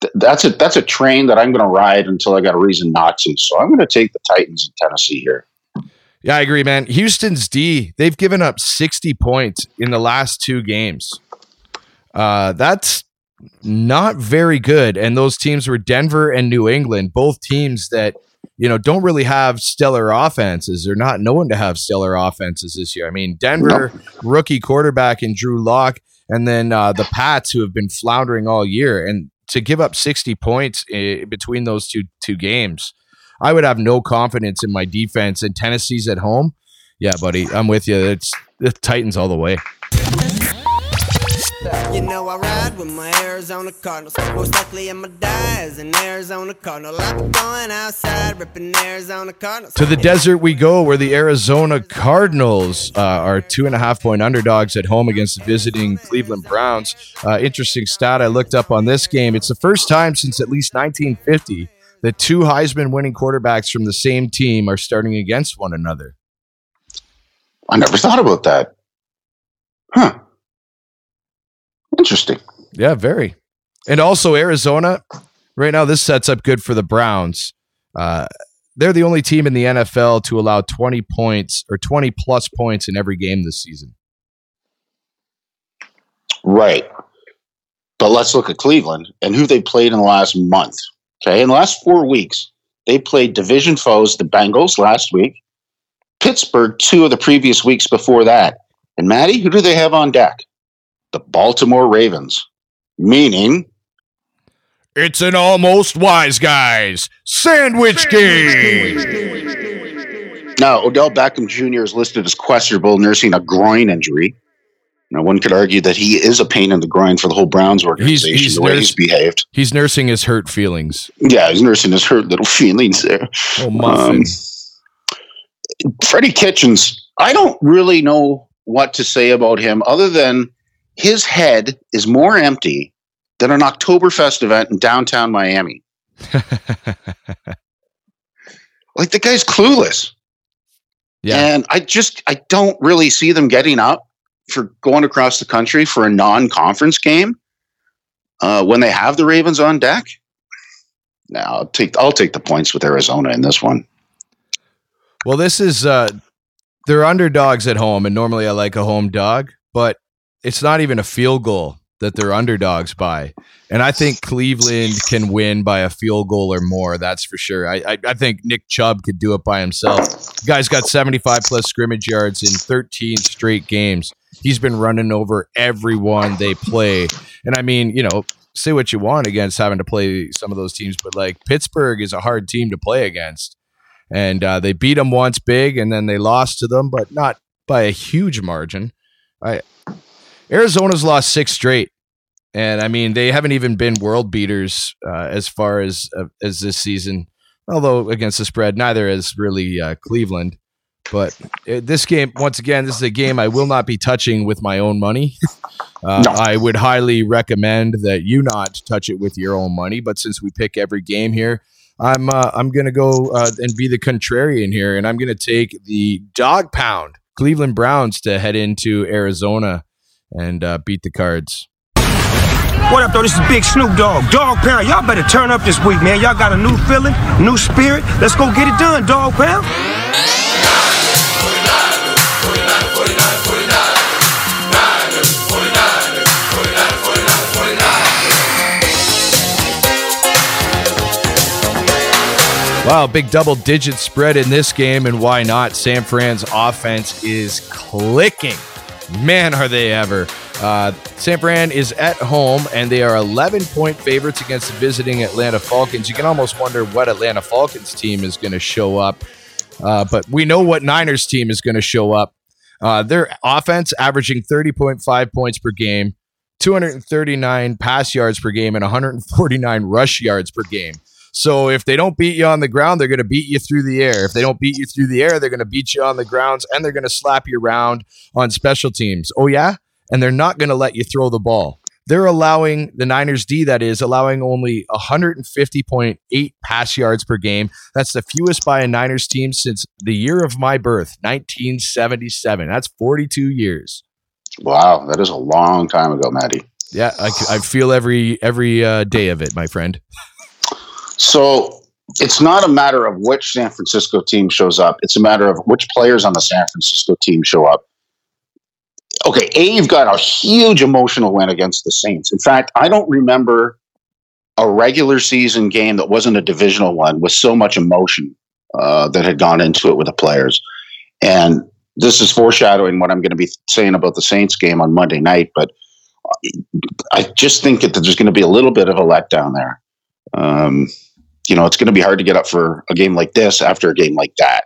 th- that's a that's a train that I'm going to ride until I got a reason not to. So I'm going to take the Titans in Tennessee here. Yeah, I agree, man. Houston's D, they've given up 60 points in the last two games. Uh, that's not very good. And those teams were Denver and New England, both teams that, you know, don't really have stellar offenses. They're not known to have stellar offenses this year. I mean, Denver, rookie quarterback and Drew Lock, and then uh, the Pats, who have been floundering all year. And to give up 60 points uh, between those two two games, I would have no confidence in my defense. And Tennessee's at home. Yeah, buddy, I'm with you. It's the Titans all the way. You know I ride with my Arizona Cardinals. Most likely I'ma die as an Arizona Cardinal. I be going outside ripping Arizona Cardinals. To the desert we go, where the Arizona Cardinals uh, are two and a half point underdogs at home against the visiting Cleveland Browns. Uh, interesting stat I looked up on this game. It's the first time since at least 1950 that two Heisman winning quarterbacks from the same team are starting against one another. I never thought about that. Huh. Interesting. Yeah, very. And also Arizona, right now, this sets up good for the Browns. Uh, they're the only team in the NFL to allow 20 points or 20 plus points in every game this season. Right. But let's look at Cleveland and who they played in the last month. Okay. In the last four weeks, they played division foes, the Bengals last week, Pittsburgh two of the previous weeks before that. And Matty, who do they have on deck? The Baltimore Ravens. Meaning It's an almost wise guys sandwich game. now Odell Beckham Jr. is listed as questionable, nursing a groin injury. Now one could argue that he is a pain in the groin for the whole Browns organization, he's the way nurs- he's behaved. He's nursing his hurt feelings. Yeah, he's nursing his hurt little feelings there. Oh, muffin. Um, Freddie Kitchens, I don't really know what to say about him other than his head is more empty than an Oktoberfest event in downtown Miami. like the guy's clueless. Yeah. And I just I don't really see them getting up for going across the country for a non-conference game uh, when they have the Ravens on deck. Now I'll take I'll take the points with Arizona in this one. Well, this is uh they're underdogs at home, and normally I like a home dog, but it's not even a field goal that they're underdogs by. And I think Cleveland can win by a field goal or more. That's for sure. I I, I think Nick Chubb could do it by himself. The guy's got 75 plus scrimmage yards in 13 straight games. He's been running over everyone they play. And I mean, you know, say what you want against having to play some of those teams, but like Pittsburgh is a hard team to play against and uh, they beat them once big, and then they lost to them, but not by a huge margin. I Arizona's lost six straight, and I mean they haven't even been world beaters uh, as far as uh, as this season. Although against the spread, neither is really uh, Cleveland. But uh, this game, once again, this is a game I will not be touching with my own money. Uh, I would highly recommend that you not touch it with your own money. But since we pick every game here, I'm uh, I'm gonna go uh, and be the contrarian here, and I'm gonna take the dog pound Cleveland Browns to head into Arizona and uh, beat the Cards. What up, though? This is Big Snoop Dogg. Dog Pound, y'all better turn up this week, man. Y'all got a new feeling, new spirit. Let's go get it done, Dog Pound. Wow, big double digit spread in this game, and why not? San Fran's offense is clicking. Man, are they ever. Uh, San Fran is at home, and they are 11 point favorites against the visiting Atlanta Falcons. You can almost wonder what Atlanta Falcons team is going to show up, uh, but we know what Niners team is going to show up. Uh, their offense averaging 30.5 points per game, 239 pass yards per game, and 149 rush yards per game. So if they don't beat you on the ground, they're going to beat you through the air. If they don't beat you through the air, they're going to beat you on the grounds and they're going to slap you around on special teams. Oh, yeah? And they're not going to let you throw the ball. They're allowing the Niners D, that is, allowing only 150.8 pass yards per game. That's the fewest by a Niners team since the year of my birth, 1977. That's 42 years. Wow, that is a long time ago, Matty. Yeah, I feel every every uh, day of it, my friend. So it's not a matter of which San Francisco team shows up. It's a matter of which players on the San Francisco team show up. Okay, A, you've got a huge emotional win against the Saints. In fact, I don't remember a regular season game that wasn't a divisional one with so much emotion uh, that had gone into it with the players. And this is foreshadowing what I'm going to be saying about the Saints game on Monday night. But I just think that there's going to be a little bit of a letdown there. Um, you know, it's going to be hard to get up for a game like this after a game like that.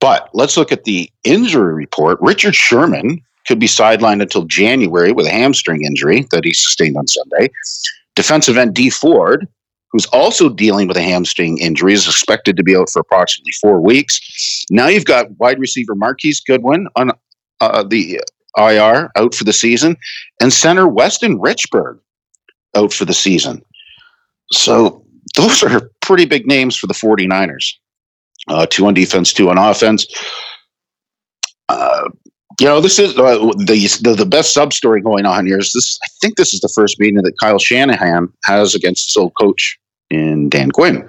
But let's look at the injury report. Richard Sherman could be sidelined until January with a hamstring injury that he sustained on Sunday. Defensive end Dee Ford, who's also dealing with a hamstring injury, is expected to be out for approximately four weeks. Now you've got wide receiver Marquise Goodwin on uh, the IR out for the season, and center Weston Richburg out for the season. So those are pretty big names for the 49ers. Uh, two on defense, two on offense. Uh, you know, this is uh, the, the the best sub story going on here. Is this? I think this is the first meeting that Kyle Shanahan has against his old coach in Dan Quinn,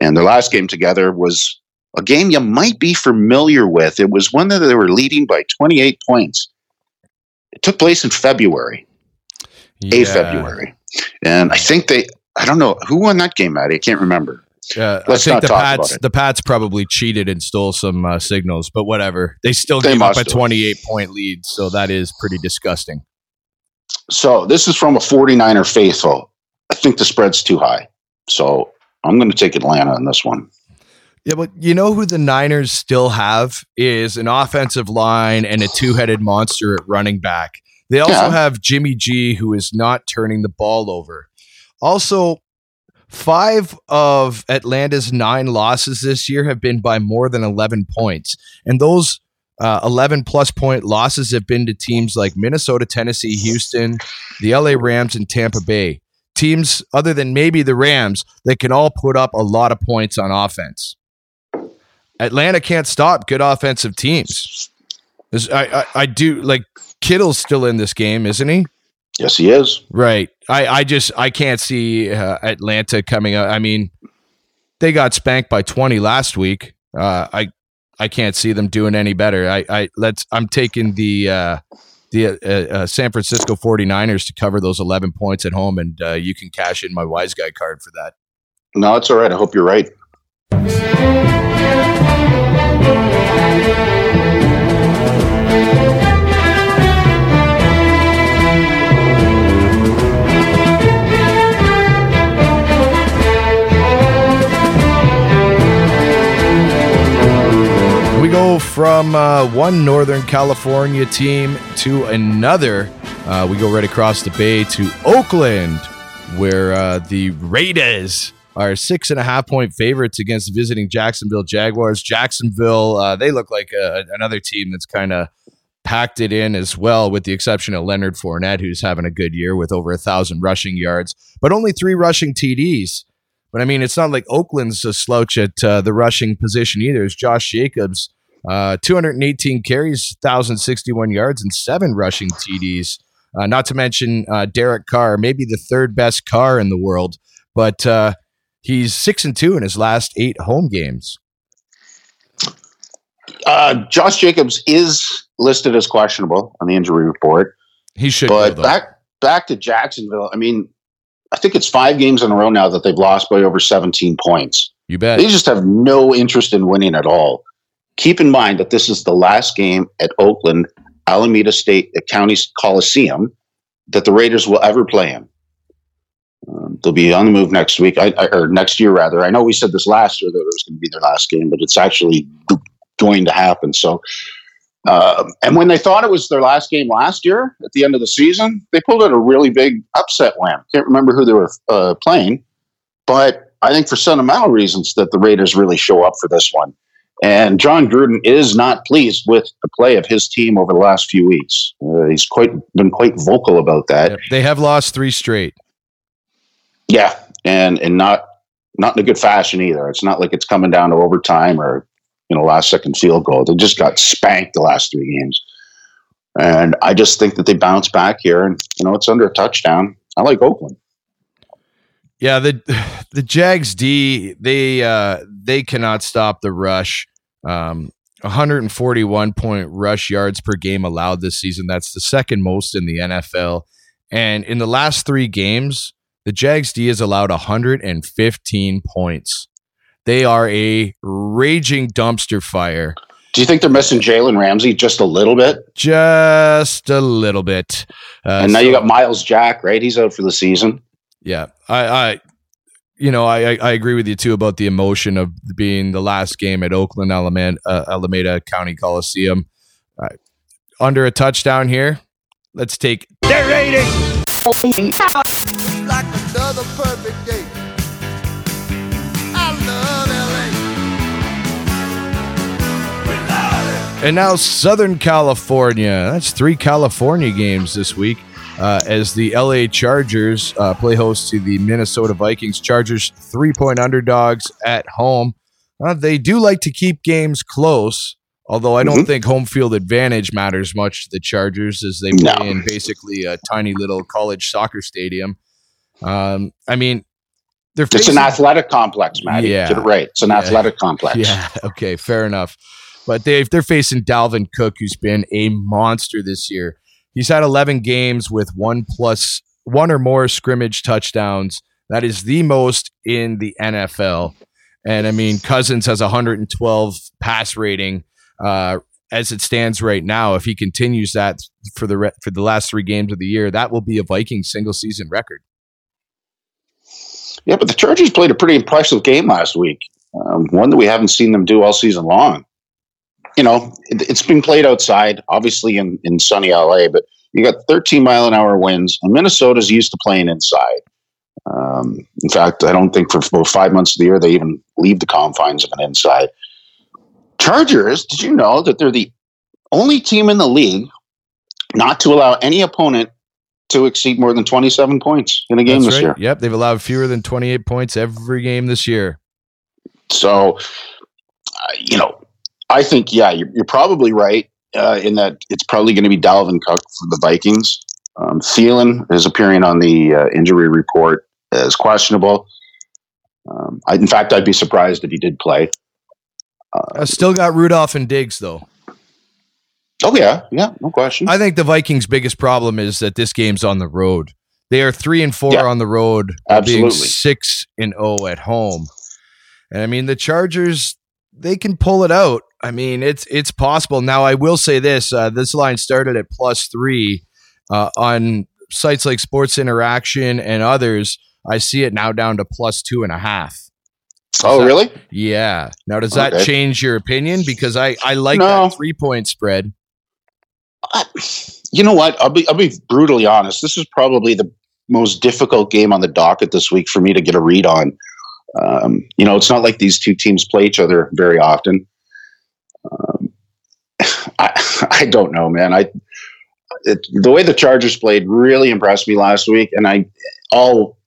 and their last game together was a game you might be familiar with. It was one that they were leading by 28 points. It took place in February, a February, and I think they. I don't know who won that game, Matty. I can't remember. Uh, Let's I think the Pats the Pats probably cheated and stole some uh, signals, but whatever. They still They gave up a have. 28 point lead, so that is pretty disgusting. So this is from a 49er faithful. I think the spread's too high. So I'm going to take Atlanta on this one. Yeah, but you know who the Niners still have is an offensive line and a two-headed monster at running back. They also Yeah. have Jimmy G, who is not turning the ball over. Also, five of Atlanta's nine losses this year have been by more than 11 points, and those uh, 11 plus point losses have been to teams like Minnesota, Tennessee, Houston, the LA Rams, and Tampa Bay. Teams other than maybe the Rams that can all put up a lot of points on offense. Atlanta can't stop good offensive teams. I, I, I do like Kittle's still in this game, isn't he? Yes, he is. Right. I, I just I can't see uh, Atlanta coming up. I mean, they got spanked by 20 last week. Uh, I I can't see them doing any better. I I let's I'm taking the uh, the uh, uh, San Francisco 49ers to cover those 11 points at home and uh, you can cash in my wise guy card for that. No, it's all right. I hope you're right. Go from uh, one Northern California team to another. Uh, we go right across the bay to Oakland, where uh, the Raiders are six and a half point favorites against visiting Jacksonville Jaguars. Jacksonville, uh, they look like a, another team that's kind of packed it in as well, with the exception of Leonard Fournette, who's having a good year with over a thousand rushing yards, but only three rushing TDs. But I mean, it's not like Oakland's a slouch at uh, the rushing position either. It's Josh Jacobs, uh, 218 carries, 1,061 yards, and seven rushing TDs. Uh, not to mention uh, Derek Carr, maybe the third best car in the world, but uh, he's six and two in his last eight home games. Uh, Josh Jacobs is listed as questionable on the injury report. He should But go, back back to Jacksonville. I mean, I think it's five games in a row now that they've lost by over 17 points. You bet. They just have no interest in winning at all. Keep in mind that this is the last game at Oakland, Alameda State at County Coliseum that the Raiders will ever play in. Um, they'll be on the move next week, I, I, or next year rather. I know we said this last year that it was going to be their last game, but it's actually going to happen. So, um, and when they thought it was their last game last year at the end of the season, they pulled out a really big upset win. Can't remember who they were uh, playing, but I think for sentimental reasons that the Raiders really show up for this one. And Jon Gruden is not pleased with the play of his team over the last few weeks. Uh, he's quite been quite vocal about that. They have lost three straight. Yeah, and and not not in a good fashion either. It's not like it's coming down to overtime or you know last second field goal. They just got spanked the last three games. And I just think that they bounce back here, and you know it's under a touchdown. I like Oakland. Yeah, the the Jags D they uh they cannot stop the rush. Um 141 point rush yards per game allowed this season. That's the second most in the NFL. And in the last 3 games, the Jags D has allowed 115 points. They are a raging dumpster fire. Do you think they're missing Jalen Ramsey just a little bit? Just a little bit. Uh, and now you got Myles Jack, right? He's out for the season. Yeah, I, I, you know, I, I I agree with you too about the emotion of being the last game at Oakland Alameda, uh, Alameda County Coliseum. Uh, under a touchdown here. Let's take They're raiding. like another perfect day. I love LA. And now Southern California. That's three California games this week uh, as the LA Chargers uh, play host to the Minnesota Vikings. Chargers three point underdogs at home. Uh, they do like to keep games close, although I don't Mhm. think home field advantage matters much to the Chargers as they No. play in basically a tiny little college soccer stadium. Um, I mean, they're facing- It's an athletic complex, Matty. Yeah. Right. It's an Yeah. athletic complex. yeah. Okay. Fair enough. But they they're facing Dalvin Cook, who's been a monster this year. He's had 11 games with one plus one or more scrimmage touchdowns. That is the most in the NFL. And I mean, Cousins has 112 pass rating uh, as it stands right now. If he continues that for the re- for the last three games of the year, that will be a Viking single season record. Yeah, but the Chargers played a pretty impressive game last week. Um, one that we haven't seen them do all season long. You know, it, it's been played outside, obviously in, in sunny LA, but you got 13 mile an hour winds, and Minnesota's used to playing inside. Um, in fact, I don't think for about five months of the year they even leave the confines of an inside. Chargers, did you know that they're the only team in the league not to allow any opponent to exceed more than 27 points in a game That's this right. year? Yep, they've allowed fewer than 28 points every game this year. So, uh, you know, I think yeah, you're, you're probably right uh, in that it's probably going to be Dalvin Cook for the Vikings. Um, Thielen is appearing on the uh, injury report as questionable. Um, I, in fact, I'd be surprised if he did play. I still got Rudolph and Diggs though. Oh yeah, yeah, no question. I think the Vikings' biggest problem is that this game's on the road. They are three and four Yeah. on the road, Absolutely. six and zero at home. And I mean, the Chargers they can pull it out. I mean, it's it's possible. Now, I will say this: uh, this line started at plus three uh, on sites like Sports Interaction and others. I see it now down to plus two and a half. Oh, really? Yeah. Now, does that Okay. change your opinion? Because I I like No. that three point spread. You know what? I'll be I'll be brutally honest. This is probably the most difficult game on the docket this week for me to get a read on. Um, you know, it's not like these two teams play each other very often. Um, I I don't know, man. I it, the way the Chargers played really impressed me last week, and I all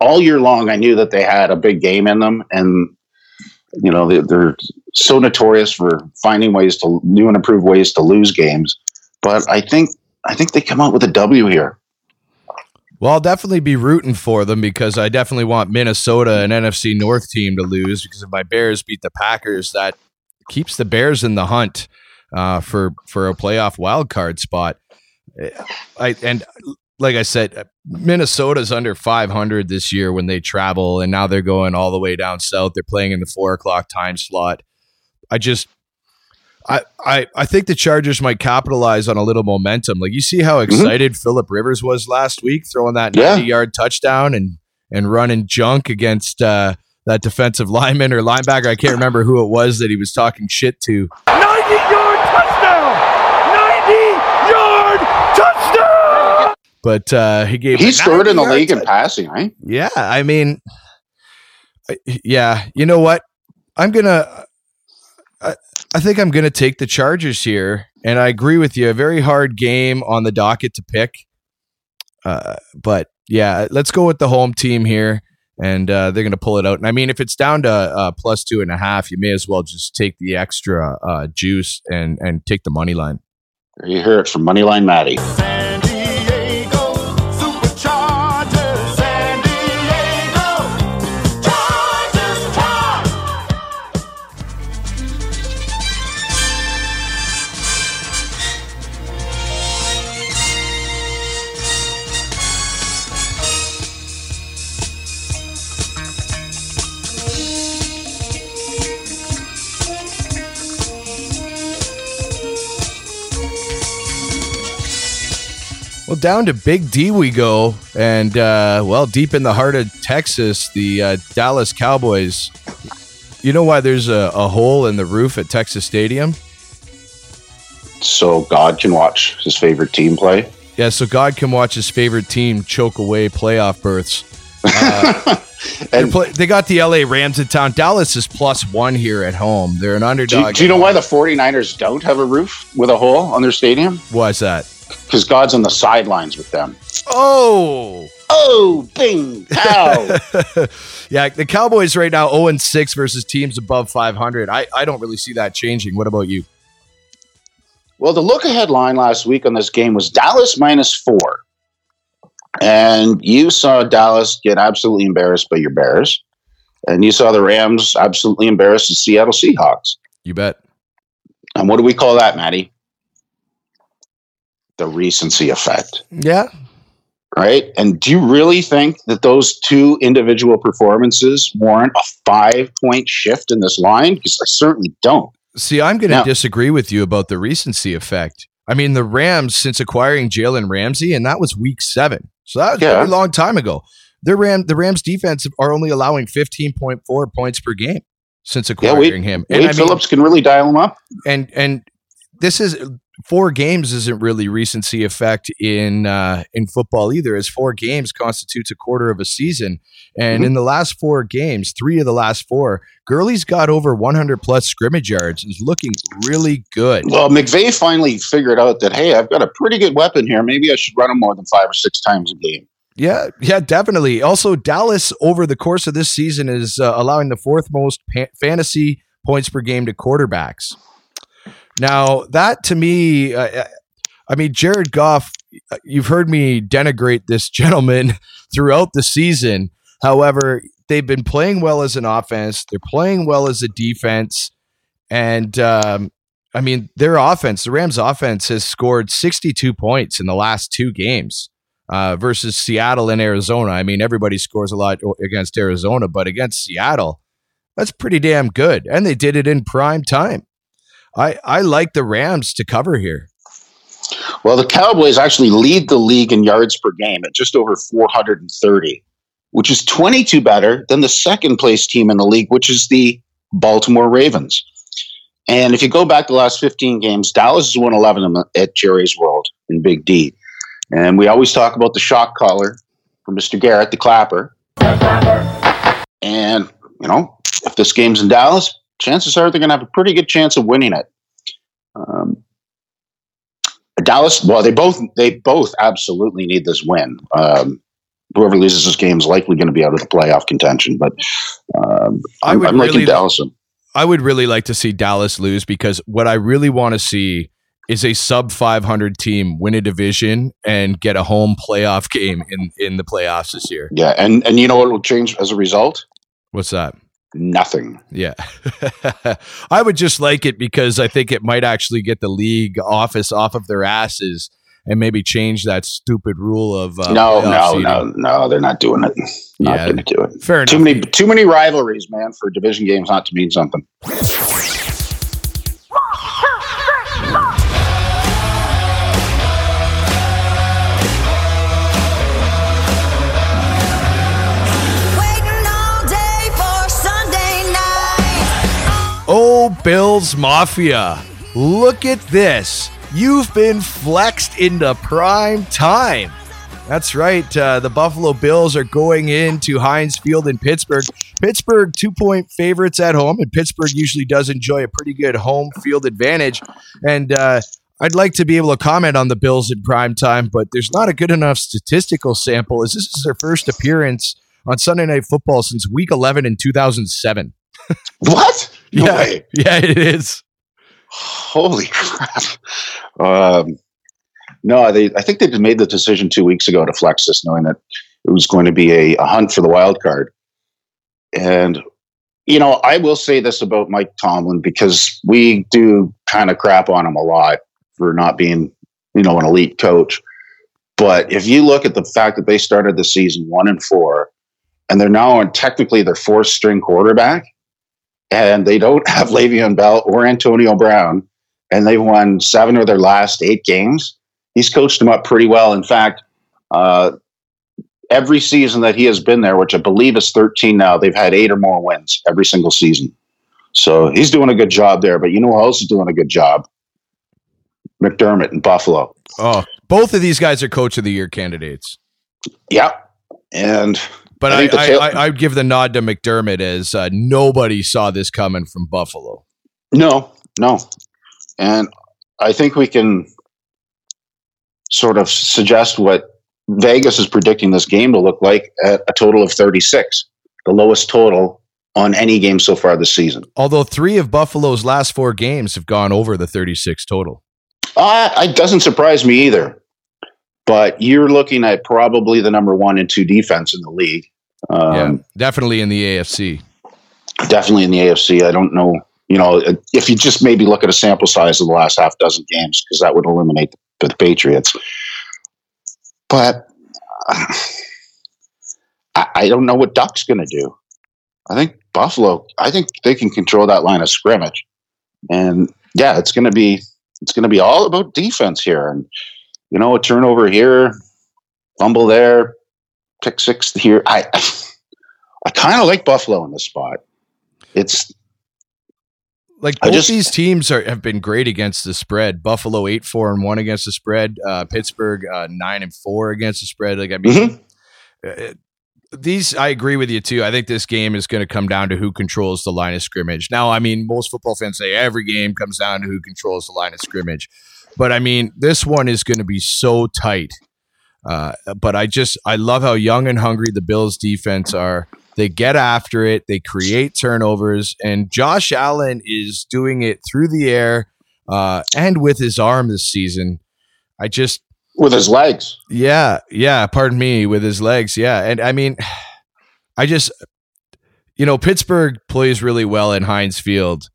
all year long I knew that they had a big game in them, and you know they, they're so notorious for finding ways to new and improved ways to lose games. But I think I think they come out with a W here. Well, I'll definitely be rooting for them because I definitely want Minnesota, an NFC North team, to lose. Because if my Bears beat the Packers, that keeps the Bears in the hunt uh, for for a playoff wild card spot. I and like I said, Minnesota's under 500 this year when they travel, and now they're going all the way down south. They're playing in the four o'clock time slot. I just I, I I think the Chargers might capitalize on a little momentum. Like you see how excited Philip Rivers was last week, throwing that Yeah. 90 yard touchdown and and running junk against uh, that defensive lineman or linebacker. I can't remember who it was that he was talking shit to. 90 yard touchdown! 90 yard touchdown! But uh, he gave a He's third in the 90-yard league in passing, right? Yeah, I mean, yeah, you know what? I'm gonna. I, I think I'm gonna take the Chargers here, and I agree with you. A very hard game on the docket to pick, uh, but yeah, let's go with the home team here, and uh, they're gonna pull it out. And I mean, if it's down to uh, plus two and a half, you may as well just take the extra uh, juice and and take the money line. You hear it from Moneyline Matty. Well, down to Big D we go, and uh, well, deep in the heart of Texas, the uh, Dallas Cowboys. You know why there's a, a hole in the roof at Texas Stadium? So God can watch his favorite team play. Yeah, so God can watch his favorite team choke away playoff berths. Uh, they're play- they got the LA Rams in town. Dallas is plus one here at home. They're an Do you, underdog. do you know why the 49ers don't have a roof with a hole on their stadium? Why is that? Because God's on the sidelines with them. Oh, Oh, bing, pow. yeah. The Cowboys right now 0 6 versus teams above 500. I, I don't really see that changing. What about you? well, the look ahead line last week on this game was Dallas minus four. And you saw Dallas get absolutely embarrassed by your Bears. And you saw the Rams absolutely embarrassed the Seattle Seahawks. You bet. And what do we call that, Matty? The recency effect. Yeah. right? And do you really think that those two individual performances warrant a five point shift in this line? Because I certainly don't. See, I'm going to disagree with you about the recency effect. I mean, the Rams, since acquiring Jalen Ramsey, and that was week seven. So that was a Yeah. very long time ago. The Ram, the Rams defense are only allowing 15.4 points per game since Yeah, acquiring Wade, him. Wade I mean- Phillips can really dial him up. and and this is four games isn't really recency effect in uh, in football either, as four games constitutes a quarter of a season. And Mhm. in the last four games, three of the last four, Gurley's got over 100 plus scrimmage yards is looking really good. Well, McVay finally figured out that, hey, I've got a pretty good weapon here. Maybe I should run him more than five or six times a game. Yeah, yeah, definitely. Also, Dallas over the course of this season is uh, allowing the fourth most pa- fantasy points per game to quarterbacks. Now, that to me, uh, I mean, Jared Goff, uh, you've heard me denigrate this gentleman throughout the season. However, they've been playing well as an offense, they're playing well as a defense. And um, I mean, their offense, the Rams' offense, has scored 62 points in the last two games uh, versus Seattle and Arizona. I mean, everybody scores a lot against Arizona, but against Seattle, that's pretty damn good. And they did it in prime time. I, I like the Rams to cover here. Well, the Cowboys actually lead the league in yards per game at just over 430, which is 22 better than the second place team in the league, which is the Baltimore Ravens. And if you go back the last 15 games, Dallas has won 11 of them at Jerry's World in Big D. And we always talk about the shock collar from Mr. Garrett, the clapper. And, you know, if this game's in Dallas, chances are they're going to have a pretty good chance of winning it. Um, Dallas, well, they both they both absolutely need this win. Um, whoever loses this game is likely going to be out of the playoff contention. But um, I I'm, would I'm liking really- Dallas. I would really like to see Dallas lose because what I really want to see is a sub 500 team win a division and get a home playoff game in, in the playoffs this year. Yeah, and and you know what will change as a result? What's that? Nothing. Yeah. I would just like it because I think it might actually get the league office off of their asses and maybe change that stupid rule of uh, no, no, seeding. no, no. They're not doing it. Not Yeah, going to do it. Fair Too enough. many, too many rivalries, man, for division games not to mean something. Bills Mafia. Look at this. You've been flexed into prime time. That's right. Uh, the Buffalo Bills are going into Heinz Field in Pittsburgh. Pittsburgh, two point favorites at home, and Pittsburgh usually does enjoy a pretty good home field advantage. And uh, I'd like to be able to comment on the Bills in prime time, but there's not a good enough statistical sample as this is their first appearance on Sunday Night Football since week 11 in 2007. What? No yeah, way. yeah, it is. Holy crap! Um, no, they. I think they just made the decision two weeks ago to flex this, knowing that it was going to be a, a hunt for the wild card. And you know, I will say this about Mike Tomlin because we do kind of crap on him a lot for not being, you know, an elite coach. But if you look at the fact that they started the season one and four, and they're now on technically their fourth string quarterback, and they don't have Le'Veon Bell or Antonio Brown, and they've won seven of their last eight games. He's coached them up pretty well. In fact, uh, every season that he has been there, which I believe is 13 now, they've had eight or more wins every single season. So he's doing a good job there. But you know who else is doing a good job? McDermott in Buffalo. Oh, both of these guys are coach of the year candidates. Yep. And But I I, think I, tail- I, I'd give the nod to McDermott as uh, nobody saw this coming from Buffalo. No, no. And I think we can sort of suggest what Vegas is predicting this game to look like at a total of 36, the lowest total on any game so far this season. Although three of Buffalo's last four games have gone over the 36 total. Uh, it doesn't surprise me either. But you're looking at probably the number one and two defense in the league. Um, yeah, definitely in the AFC. definitely in the AFC. I don't know, you know, if you just maybe look at a sample size of the last half dozen games, because that would eliminate the, the Patriots. But uh, I, I don't know what Duck's going to do. I think Buffalo. I think they can control that line of scrimmage, and yeah, it's going to be it's going to be all about defense here. And you know, a turnover here, fumble there, pick six here. I I kind of like Buffalo in this spot. It's Like both just- these teams are have been great against the spread. Buffalo eight four and one against the spread. Uh, Pittsburgh uh, nine and four against the spread. Like I mean, uh, these I agree with you too. I think this game is going to come down to who controls the line of scrimmage. Now, I mean, most football fans say every game comes down to who controls the line of scrimmage, but I mean, this one is going to be so tight. Uh, but I just I love how young and hungry the Bills defense are. They get after it. They create turnovers, and Josh Allen is doing it through the air uh, and with his arm this season. I just with his legs. yeah, yeah. Pardon me, with his legs. Yeah, and I mean, I just, you know, Pittsburgh plays really well in Heinz Field,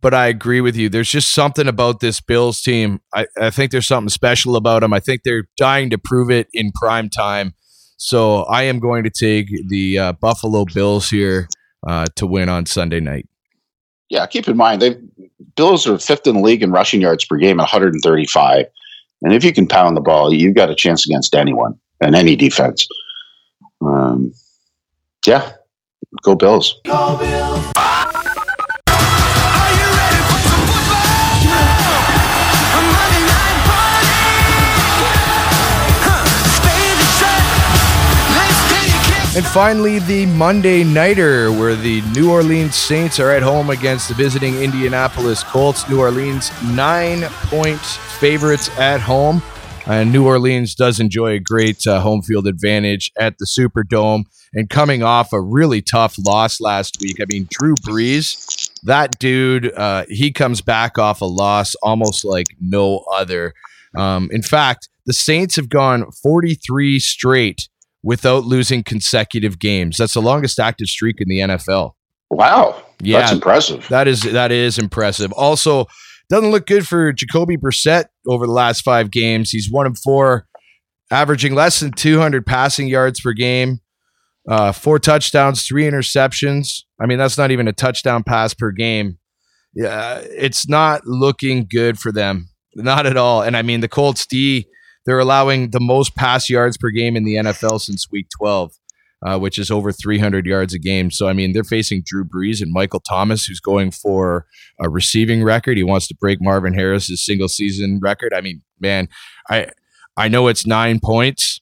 but I agree with you. There's just something about this Bills team. I, I think there's something special about them. I think they're dying to prove it in prime time. So I am going to take the uh, Buffalo Bills here uh, to win on Sunday night. Yeah, keep in mind they Bills are fifth in the league in rushing yards per game at 135. And if you can pound the ball, you've got a chance against anyone and any defense. Um, yeah, go Bills. And finally, the Monday Nighter, where the New Orleans Saints are at home against the visiting Indianapolis Colts. New Orleans, nine point favorites at home. And New Orleans does enjoy a great uh, home field advantage at the Superdome. And coming off a really tough loss last week, I mean, Drew Brees, that dude, uh, he comes back off a loss almost like no other. Um, in fact, the Saints have gone 43 straight without losing consecutive games. That's the longest active streak in the NFL. Wow, Yeah, that's impressive. That is that is impressive. Also, doesn't look good for Jacoby Brissett over the last five games. He's one of four, averaging less than 200 passing yards per game, uh, four touchdowns, three interceptions. I mean, that's not even a touchdown pass per game. Yeah, it's not looking good for them, not at all. And I mean, the Colts D, they're allowing the most pass yards per game in the NFL since Week 12 uh, which is over 300 yards a game. So, I mean, they're facing Drew Brees and Michael Thomas, who's going for a receiving record. He wants to break Marvin Harrison's single season record. I mean, man, I I know it's nine points,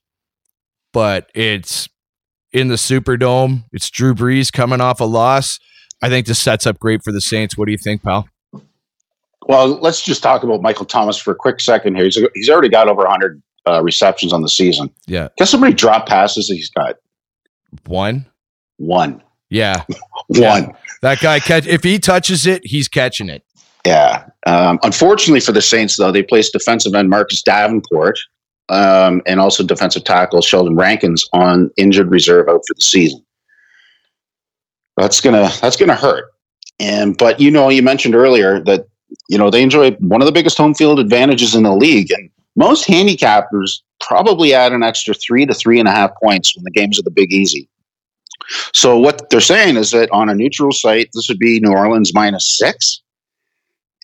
but it's in the Superdome. It's Drew Brees coming off a loss. I think this sets up great for the Saints. What do you think, pal? Well, let's just talk about Michael Thomas for a quick second here. He's, he's already got over 100 uh, receptions on the season. Yeah, Guess how many drop passes he's got? one. One. Yeah, One. That guy catch if he touches it, he's catching it. Yeah. Um, unfortunately for the Saints, though, they placed defensive end Marcus Davenport um, and also defensive tackle Sheldon Rankins on injured reserve out for the season. That's gonna that's gonna hurt. And but you know, you mentioned earlier that you know they enjoy one of the biggest home field advantages in the league, and most handicappers probably add an extra three to three and a half points when the games are the Big Easy. So what they're saying is that on a neutral site, this would be New Orleans minus six.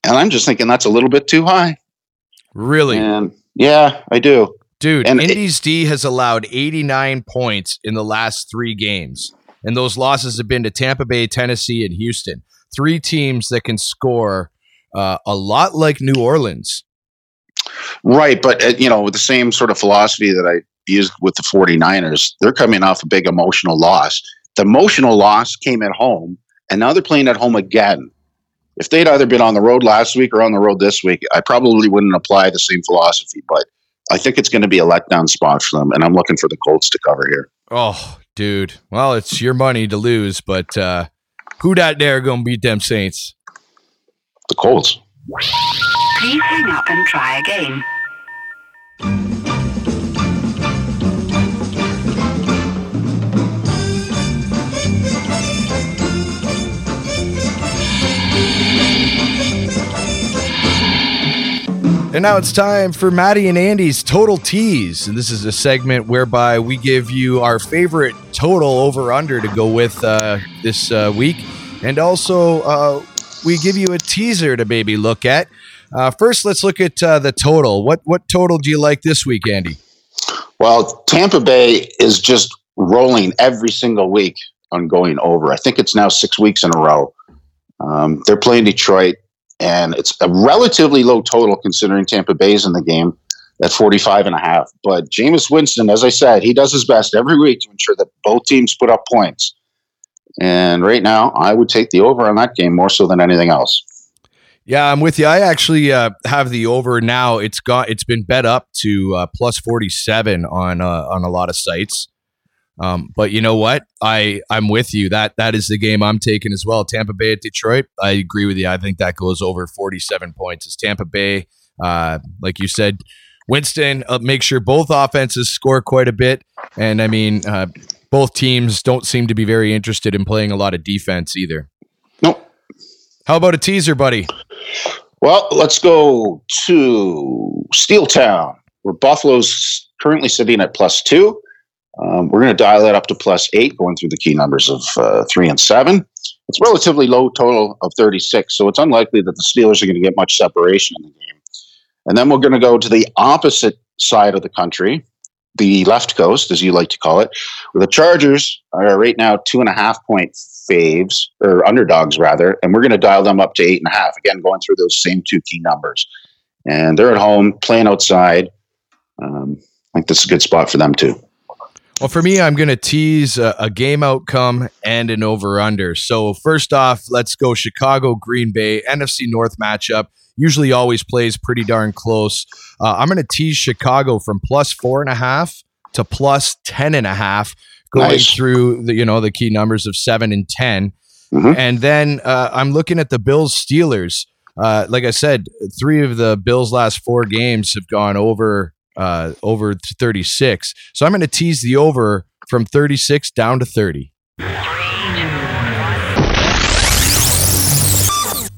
And I'm just thinking that's a little bit too high. Really? And yeah, I do. Dude, And it- Indy's D has allowed 89 points in the last three games. And those losses have been to Tampa Bay, Tennessee, and Houston. Three teams that can score uh, a lot like New Orleans. Right. But, uh, you know, with the same sort of philosophy that I used with the 49ers, they're coming off a big emotional loss. The emotional loss came at home, and now they're playing at home again. If they'd either been on the road last week or on the road this week, I probably wouldn't apply the same philosophy. But I think it's going to be a letdown spot for them, and I'm looking for the Colts to cover here. Oh, dude. Well, it's your money to lose, but uh, who that there gonna beat them Saints? The Colts. Please hang up and try again. And now it's time for Matty and Andy's Total Tease. And this is a segment whereby we give you our favorite total over under to go with uh, this uh, week. And also, uh, we give you a teaser to maybe look at. Uh, first, let's look at uh, the total. What, what total do you like this week, Andy? Well, Tampa Bay is just rolling every single week on going over. I think it's now six weeks in a row. Um, they're playing Detroit, and it's a relatively low total considering Tampa Bay's in the game at 45 and a half. But Jameis Winston, as I said, he does his best every week to ensure that both teams put up points. And right now, I would take the over on that game more so than anything else. Yeah, I'm with you. I actually uh, have the over now. It's got it's been bet up to uh, plus 47 on uh, on a lot of sites. Um, but you know what? I I'm with you. That that is the game I'm taking as well. Tampa Bay at Detroit. I agree with you. I think that goes over 47 points. It's Tampa Bay, uh, like you said, Winston. Uh, make sure both offenses score quite a bit, and I mean, uh, both teams don't seem to be very interested in playing a lot of defense either. Nope. How about a teaser, buddy? Well, let's go to Steel Town, where Buffalo's currently sitting at plus two. Um, we're going to dial that up to plus eight, going through the key numbers of uh, three and seven. It's relatively low total of 36, so it's unlikely that the Steelers are going to get much separation in the game. And then we're going to go to the opposite side of the country, the left coast, as you like to call it, the Chargers are right now two and a half point faves, or underdogs rather, and we're going to dial them up to eight and a half. Again, going through those same two key numbers. And they're at home, playing outside. Um, I think this is a good spot for them too. Well, for me, I'm going to tease a, a game outcome and an over under. So, first off, let's go Chicago, Green Bay, NFC North matchup. Usually always plays pretty darn close. Uh, I'm going to tease Chicago from plus four and a half to plus ten and a half, going Nice. through the you know the key numbers of seven and 10 Mhm. and then uh, I'm looking at the Bills Steelers. Uh, like I said, three of the Bills' last four games have gone over uh, over 36. So I'm going to tease the over from 36 down to 30.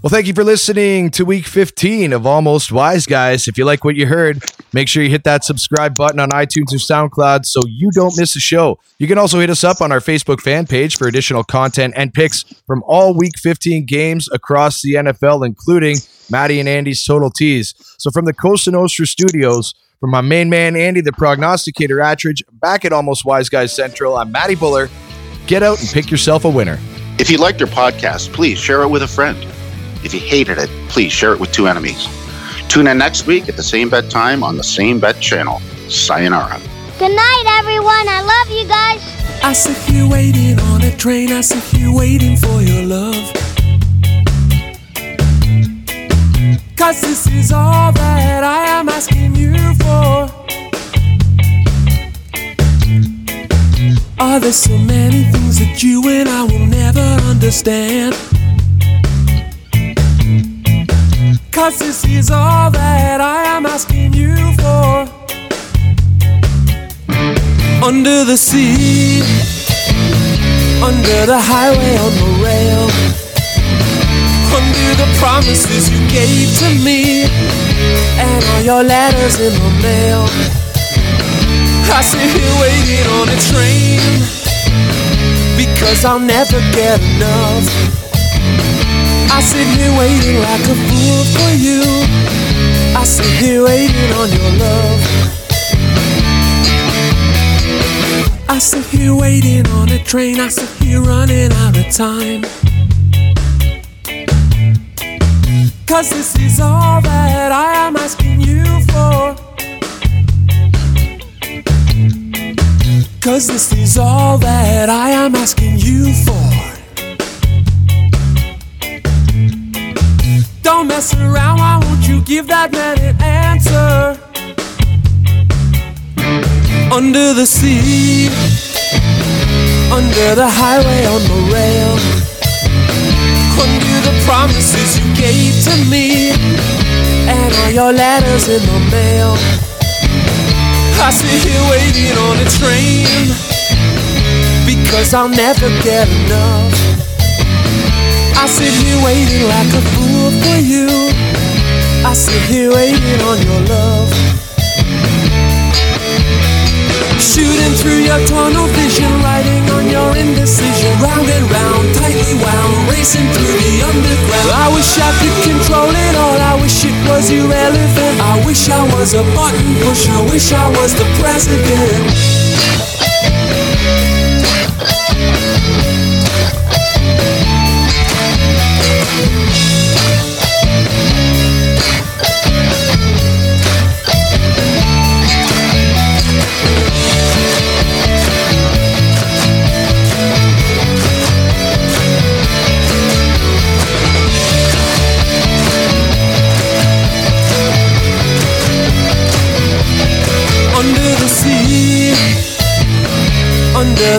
Well, thank you for listening to week 15 of Almost Wise Guys. If you like what you heard, make sure you hit that subscribe button on iTunes or SoundCloud so you don't miss a show. You can also hit us up on our Facebook fan page for additional content and picks from all week 15 games across the NFL, including Matty and Andy's Total Teas. So from the Costa Nostra studios, from my main man, Andy, the prognosticator Attridge, back at Almost Wise Guys Central, I'm Matty Buller. Get out and pick yourself a winner. If you liked our podcast, please share it with a friend. If you hated it, please share it with two enemies. Tune in next week at the same bet time on the same bet channel. Sayonara. Good night, everyone. I love you guys. I sit here waiting on a train. I sit here waiting for your love. Cause this is all that I am asking you for. Are there so many things that you and I will never understand? Cause this is all that I am asking you for. Under the sea, under the highway on the rail, under the promises you gave to me, and all your letters in the mail. I sit here waiting on a train because I'll never get enough. I sit here waiting like a fool for you. I sit here waiting on your love. I sit here waiting on a train. I sit here running out of time. Cause this is all that I am asking you for. Cause this is all that I am asking you for. Don't mess around, why won't you give that man an answer? Under the sea, under the highway on the rail, under the promises you gave to me, and all your letters in the mail. I sit here waiting on a train because I'll never get enough. I sit here waiting like a fool for you. I sit here waiting on your love. Shooting through your tunnel vision, riding on your indecision, round and round, tightly wound, racing through the underground. I wish I could control it all. I wish it was irrelevant. I wish I was a button pusher. I wish I was the president.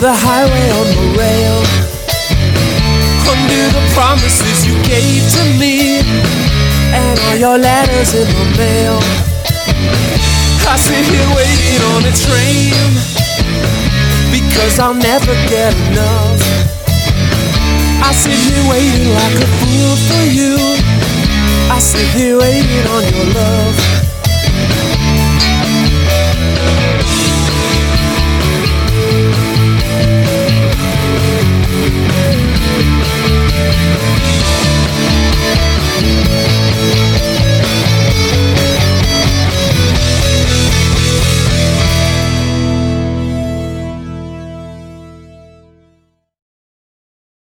The highway on the rail, under the promises you gave to me, and all your letters in the mail. I sit here waiting on a train because I'll never get enough. I sit here waiting like a fool for you. I sit here waiting on your love.